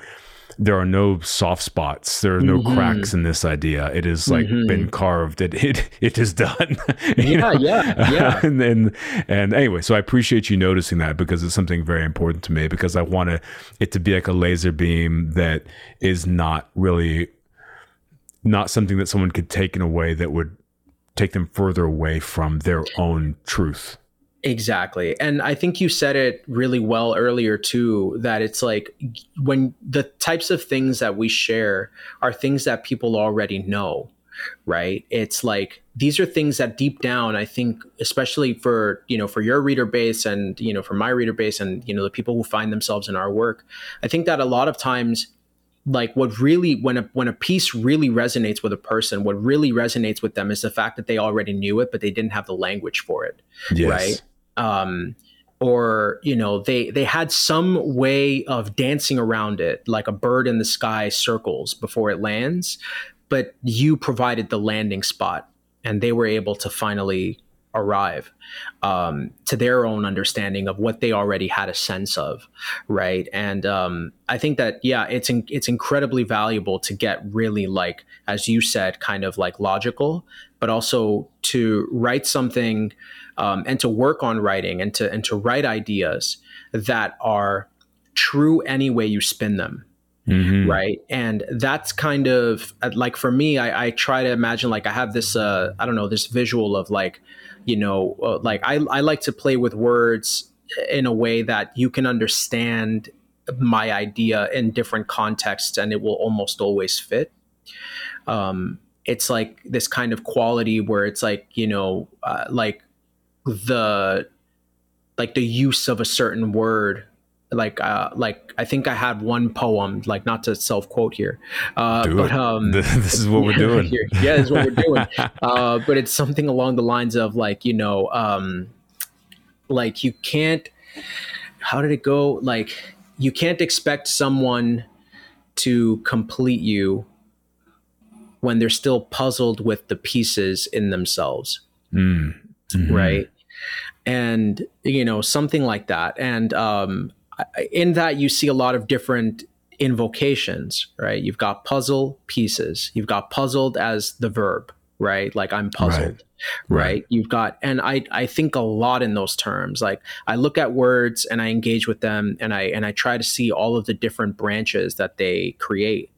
there are no soft spots. There are no mm-hmm. cracks in this idea. It is like mm-hmm. been carved. It it it is done. yeah, know? yeah, yeah. and, and and anyway, so I appreciate you noticing that because it's something very important to me because I want it to be like a laser beam that is not really not something that someone could take in a way that would take them further away from their own truth. Exactly. And I think you said it really well earlier too that it's like when the types of things that we share are things that people already know, right? It's like these are things that deep down I think especially for, you know, for your reader base and, you know, for my reader base and, you know, the people who find themselves in our work, I think that a lot of times like what really when a when a piece really resonates with a person what really resonates with them is the fact that they already knew it but they didn't have the language for it yes. right um, or you know they they had some way of dancing around it like a bird in the sky circles before it lands but you provided the landing spot and they were able to finally arrive um, to their own understanding of what they already had a sense of, right? And um, I think that yeah, it's in, it's incredibly valuable to get really like as you said, kind of like logical, but also to write something um, and to work on writing and to and to write ideas that are true any way you spin them Mm-hmm. right and that's kind of like for me I, I, try to imagine like i have this uh i don't know this visual of like you know uh, like I, I like to play with words in a way that you can understand my idea in different contexts and it will almost always fit um it's like this kind of quality where it's like you know uh, like the like the use of a certain word. Like uh like i think i had one poem like not to self quote here uh Do but um this is what we're doing. Here. yeah this is what we're doing. Uh but it's something along the lines of like you know um like you can't how did it go? Like you can't expect someone to complete you when they're still puzzled with the pieces in themselves. Mm. Mm-hmm. right? And you know something like that. And um, in that you see a lot of different invocations right? You've got puzzle pieces. You've got puzzled as the verb right? Like i'm puzzled right. right. you've got and i i think a lot in those terms. Like i look at words and i engage with them and i and i try to see all of the different branches that they create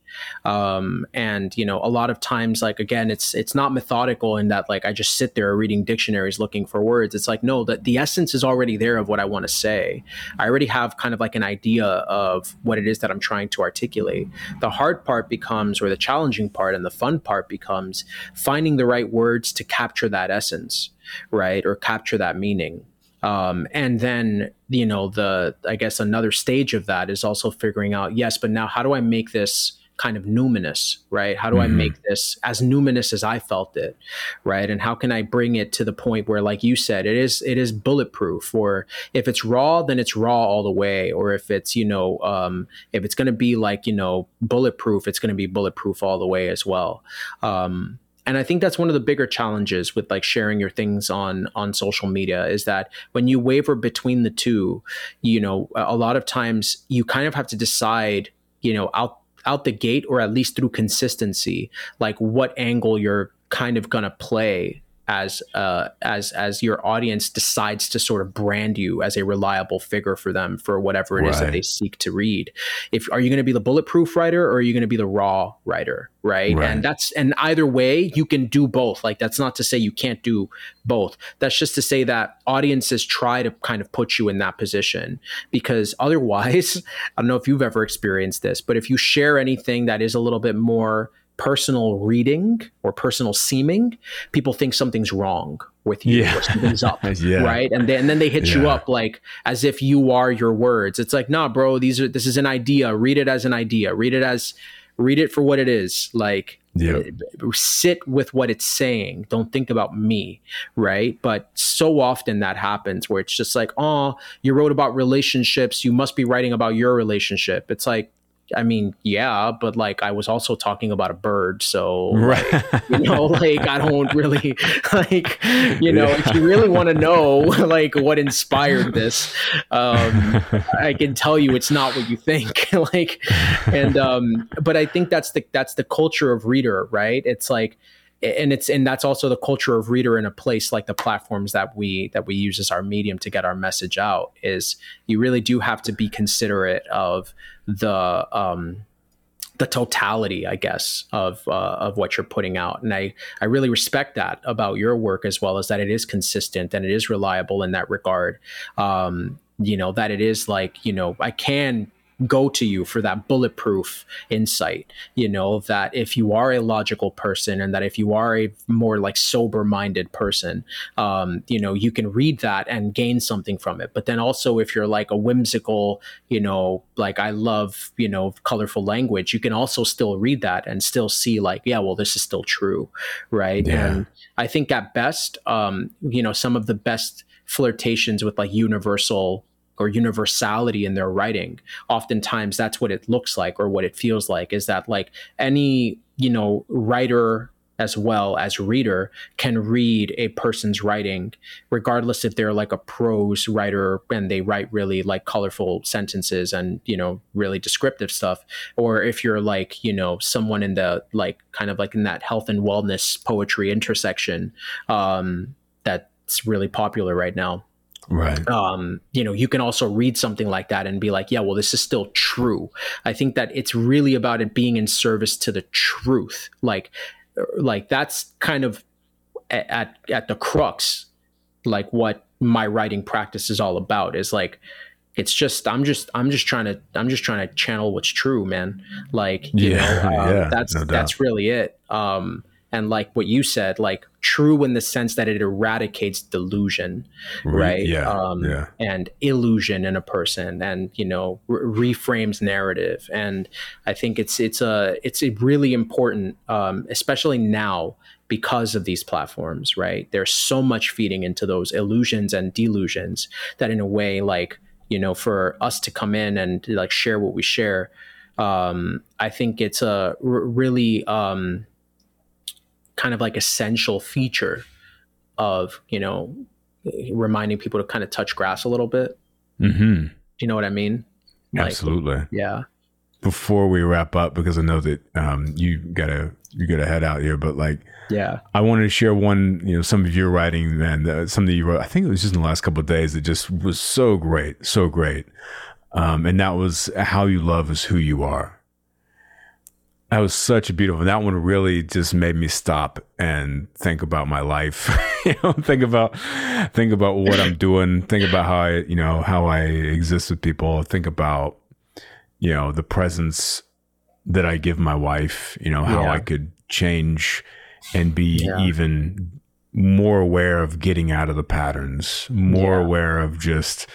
um, and you know a lot of times like again it's it's not methodical in that like i just sit there reading dictionaries looking for words. It's like no that the essence is already there of what i want to say. I already have kind of like an idea of what it is that i'm trying to articulate. The hard part becomes or the challenging part and the fun part becomes finding the right words to capture that essence right or capture that meaning. Um, and then you know the i guess another stage of that is also figuring out yes but now how do i make this kind of numinous, right? How do mm-hmm. I make this as numinous as I felt it, right? And how can I bring it to the point where, like you said, it is it is bulletproof. Or if it's raw, then it's raw all the way. Or if it's you know um, if it's going to be like you know bulletproof, it's going to be bulletproof all the way as well. Um, and i think that's one of the bigger challenges with like sharing your things on on social media is that when you waver between the two you know a lot of times you kind of have to decide you know out out the gate or at least through consistency like what angle you're kind of going to play as uh, as as your audience decides to sort of brand you as a reliable figure for them for whatever it right. is that they seek to read. If are you going to be the bulletproof writer or are you going to be the raw writer, right? right? And that's and either way you can do both. Like that's not to say you can't do both. That's just to say that audiences try to kind of put you in that position because otherwise, I don't know if you've ever experienced this, but if you share anything that is a little bit more personal reading or personal seeming, people think something's wrong with you yeah. or something's up, yeah. right? And then and then they hit yeah. you up like as if you are your words. It's like, nah, bro, these are this is an idea. Read it as an idea. Read it as read it for what it is. Like yeah. Eh, sit with what it's saying. Don't think about me, right? But so often that happens where it's just like, oh, you wrote about relationships. You must be writing about your relationship. It's like, I mean, yeah, but like I was also talking about a bird, so right. like, you know, like I don't really like, you know, if you really want to know like what inspired this, um, I can tell you it's not what you think. like, and um, but I think that's the that's the culture of reader, right? It's like and it's and that's also the culture of reader in a place like the platforms that we that we use as our medium to get our message out is you really do have to be considerate of the um the totality, I guess, of uh, of what you're putting out. And I I really respect that about your work as well as that it is consistent and it is reliable in that regard. Um, you know that it is like you know I can go to you for that bulletproof insight you know that if you are a logical person and that if you are a more like sober minded person um, you know you can read that and gain something from it but then also if you're like a whimsical you know like i love you know colorful language you can also still read that and still see like yeah well this is still true right yeah. and i think at best um, you know some of the best flirtations with like universal or universality in their writing oftentimes that's what it looks like or what it feels like is that like any you know writer as well as reader can read a person's writing regardless if they're like a prose writer and they write really like colorful sentences and you know really descriptive stuff or if you're like you know someone in the like kind of like in that health and wellness poetry intersection um that's really popular right now Right. Um, you know, you can also read something like that and be like, yeah, well, this is still true. I think that it's really about it being in service to the truth. Like, like that's kind of at at the crux, like what my writing practice is all about. Is like, it's just I'm just I'm just trying to I'm just trying to channel what's true, man. Like, you yeah, know, um, yeah, that's no that's really it. Um, and like what you said like true in the sense that it eradicates delusion right? yeah, um, yeah. and illusion in a person and you know re- reframes narrative. And i think it's it's a it's really important um, especially now because of these platforms right? There's so much feeding into those illusions and delusions that in a way like you know for us to come in and like share what we share um, i think it's a r- really um, kind of like essential feature of you know reminding people to kind of touch grass a little bit. Mm-hmm. Do you know what I mean? Like, Absolutely. Yeah. Before we wrap up, because I know that um, you gotta you gotta head out here, but like, yeah, I wanted to share one. You know, some of your writing and uh, some that you wrote. I think it was just in the last couple of days. It just was so great, so great. Um, and that was how you love is who you are. That was such a beautiful. That one really just made me stop and think about my life. you know, think about think about what I'm doing. Think about how I, you know, how I exist with people. Think about, you know, the presence that I give my wife. You know, how yeah. I could change and be yeah. even more aware of getting out of the patterns. More yeah. aware of just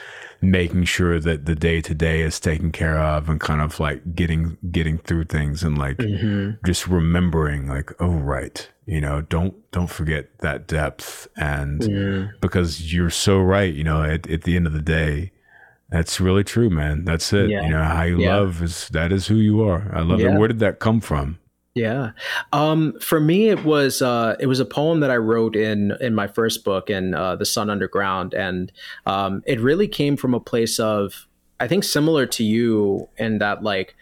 making sure that the day to day is taken care of and kind of like getting getting through things and like mm-hmm. just remembering like oh right you know don't don't forget that depth and mm. because you're so right you know at, at the end of the day that's really true man that's it yeah. you know how you yeah. love is that is who you are i love yeah. it where did that come from yeah. Um, for me, it was uh, it was a poem that I wrote in in my first book, in uh, The Sun Underground, and um, it really came from a place of I think similar to you in that like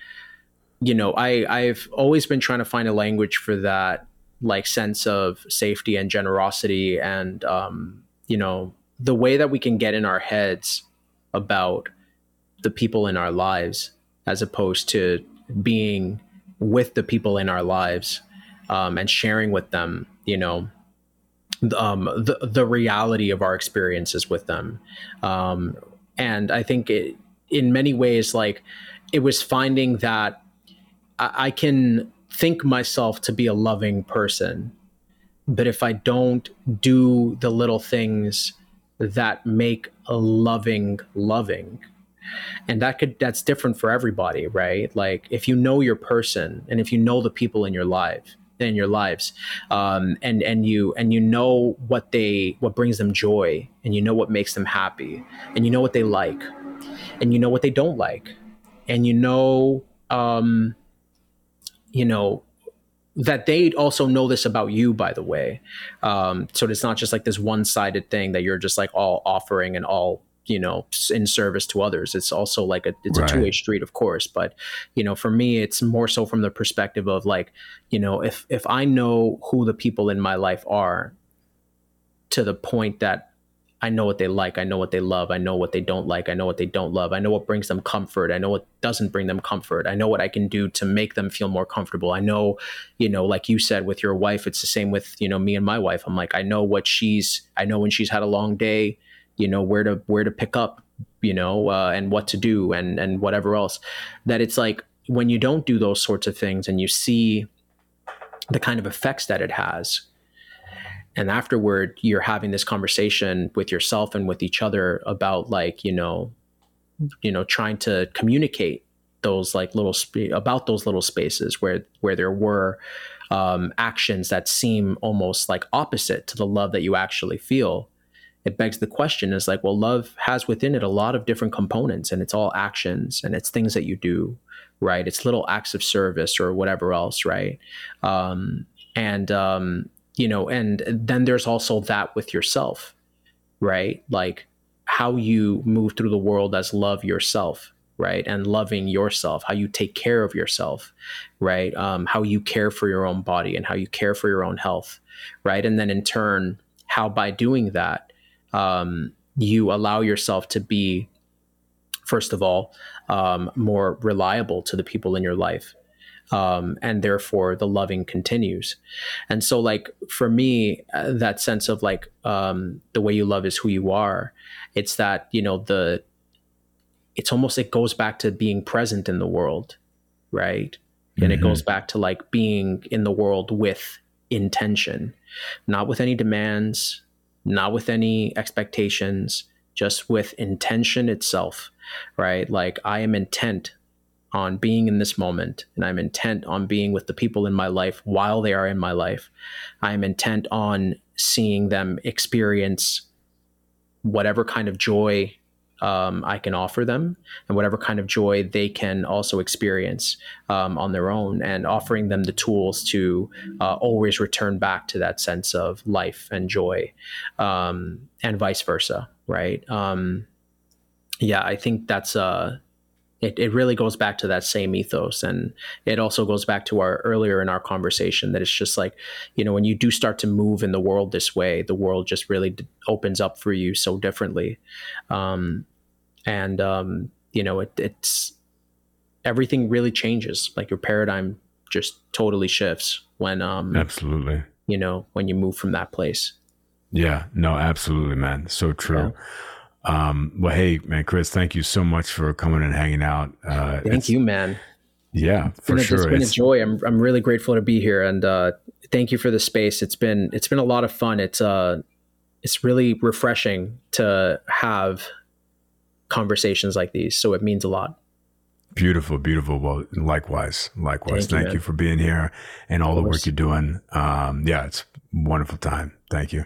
you know I I've always been trying to find a language for that like sense of safety and generosity and um, you know the way that we can get in our heads about the people in our lives as opposed to being with the people in our lives um, and sharing with them, you know, um, the the reality of our experiences with them. Um, and I think it, in many ways, like it was finding that I, I can think myself to be a loving person, but if I don't do the little things that make a loving loving, and that could that's different for everybody right? Like if you know your person and if you know the people in your life in your lives um, and and you and you know what they what brings them joy and you know what makes them happy and you know what they like and you know what they don't like and you know um, you know that they also know this about you by the way. Um, so it's not just like this one-sided thing that you're just like all offering and all you know in service to others it's also like a it's right. a two-way street of course but you know for me it's more so from the perspective of like you know if if i know who the people in my life are to the point that I know what they like. I know what they love. I know what they don't like. I know what they don't love. I know what brings them comfort. I know what doesn't bring them comfort. I know what I can do to make them feel more comfortable. I know, you know, like you said with your wife, it's the same with, you know, me and my wife. I'm like, I know what she's, I know when she's had a long day, you know, where to, where to pick up, you know, uh, and what to do and, and whatever else that it's like when you don't do those sorts of things and you see the kind of effects that it has, and afterward you're having this conversation with yourself and with each other about like you know you know trying to communicate those like little sp- about those little spaces where where there were um, actions that seem almost like opposite to the love that you actually feel it begs the question is like well love has within it a lot of different components and it's all actions and it's things that you do right? It's little acts of service or whatever else right? Um, and um, you know and then there's also that with yourself right? Like how you move through the world as love yourself right? And loving yourself how you take care of yourself right? Um, how you care for your own body and how you care for your own health right? And then in turn how by doing that um, you allow yourself to be first of all um, more reliable to the people in your life um, and therefore the loving continues. And so, like for me, uh, that sense of like um, the way you love is who you are. It's that you know the. It's almost it goes back to being present in the world, right? And mm-hmm. it goes back to like being in the world with intention, not with any demands, not with any expectations, just with intention itself, right? Like I am intent on being in this moment and I'm intent on being with the people in my life while they are in my life. I am intent on seeing them experience whatever kind of joy um, I can offer them and whatever kind of joy they can also experience um, on their own and offering them the tools to uh, always return back to that sense of life and joy um, and vice versa. Right. Um, yeah, I think that's uh, it, it really goes back to that same ethos. And it also goes back to our earlier in our conversation that it's just like you know when you do start to move in the world this way the world just really d- opens up for you so differently. Um, and um, you know it, it's everything really changes. Like your paradigm just totally shifts when um absolutely. you know when you move from that place. Yeah. No absolutely man. So true. Yeah. Um, well, hey, man, Chris, thank you so much for coming and hanging out. Uh, thank you, man. Yeah, it's for a, sure. It's been it's, a joy. I'm I'm really grateful to be here, and uh, thank you for the space. It's been it's been a lot of fun. It's uh, it's really refreshing to have conversations like these. So it means a lot. Beautiful, beautiful. Well, likewise, likewise. Thank, Thank you, you, for being here and all the work you're doing. Um, yeah, it's wonderful time. Thank you.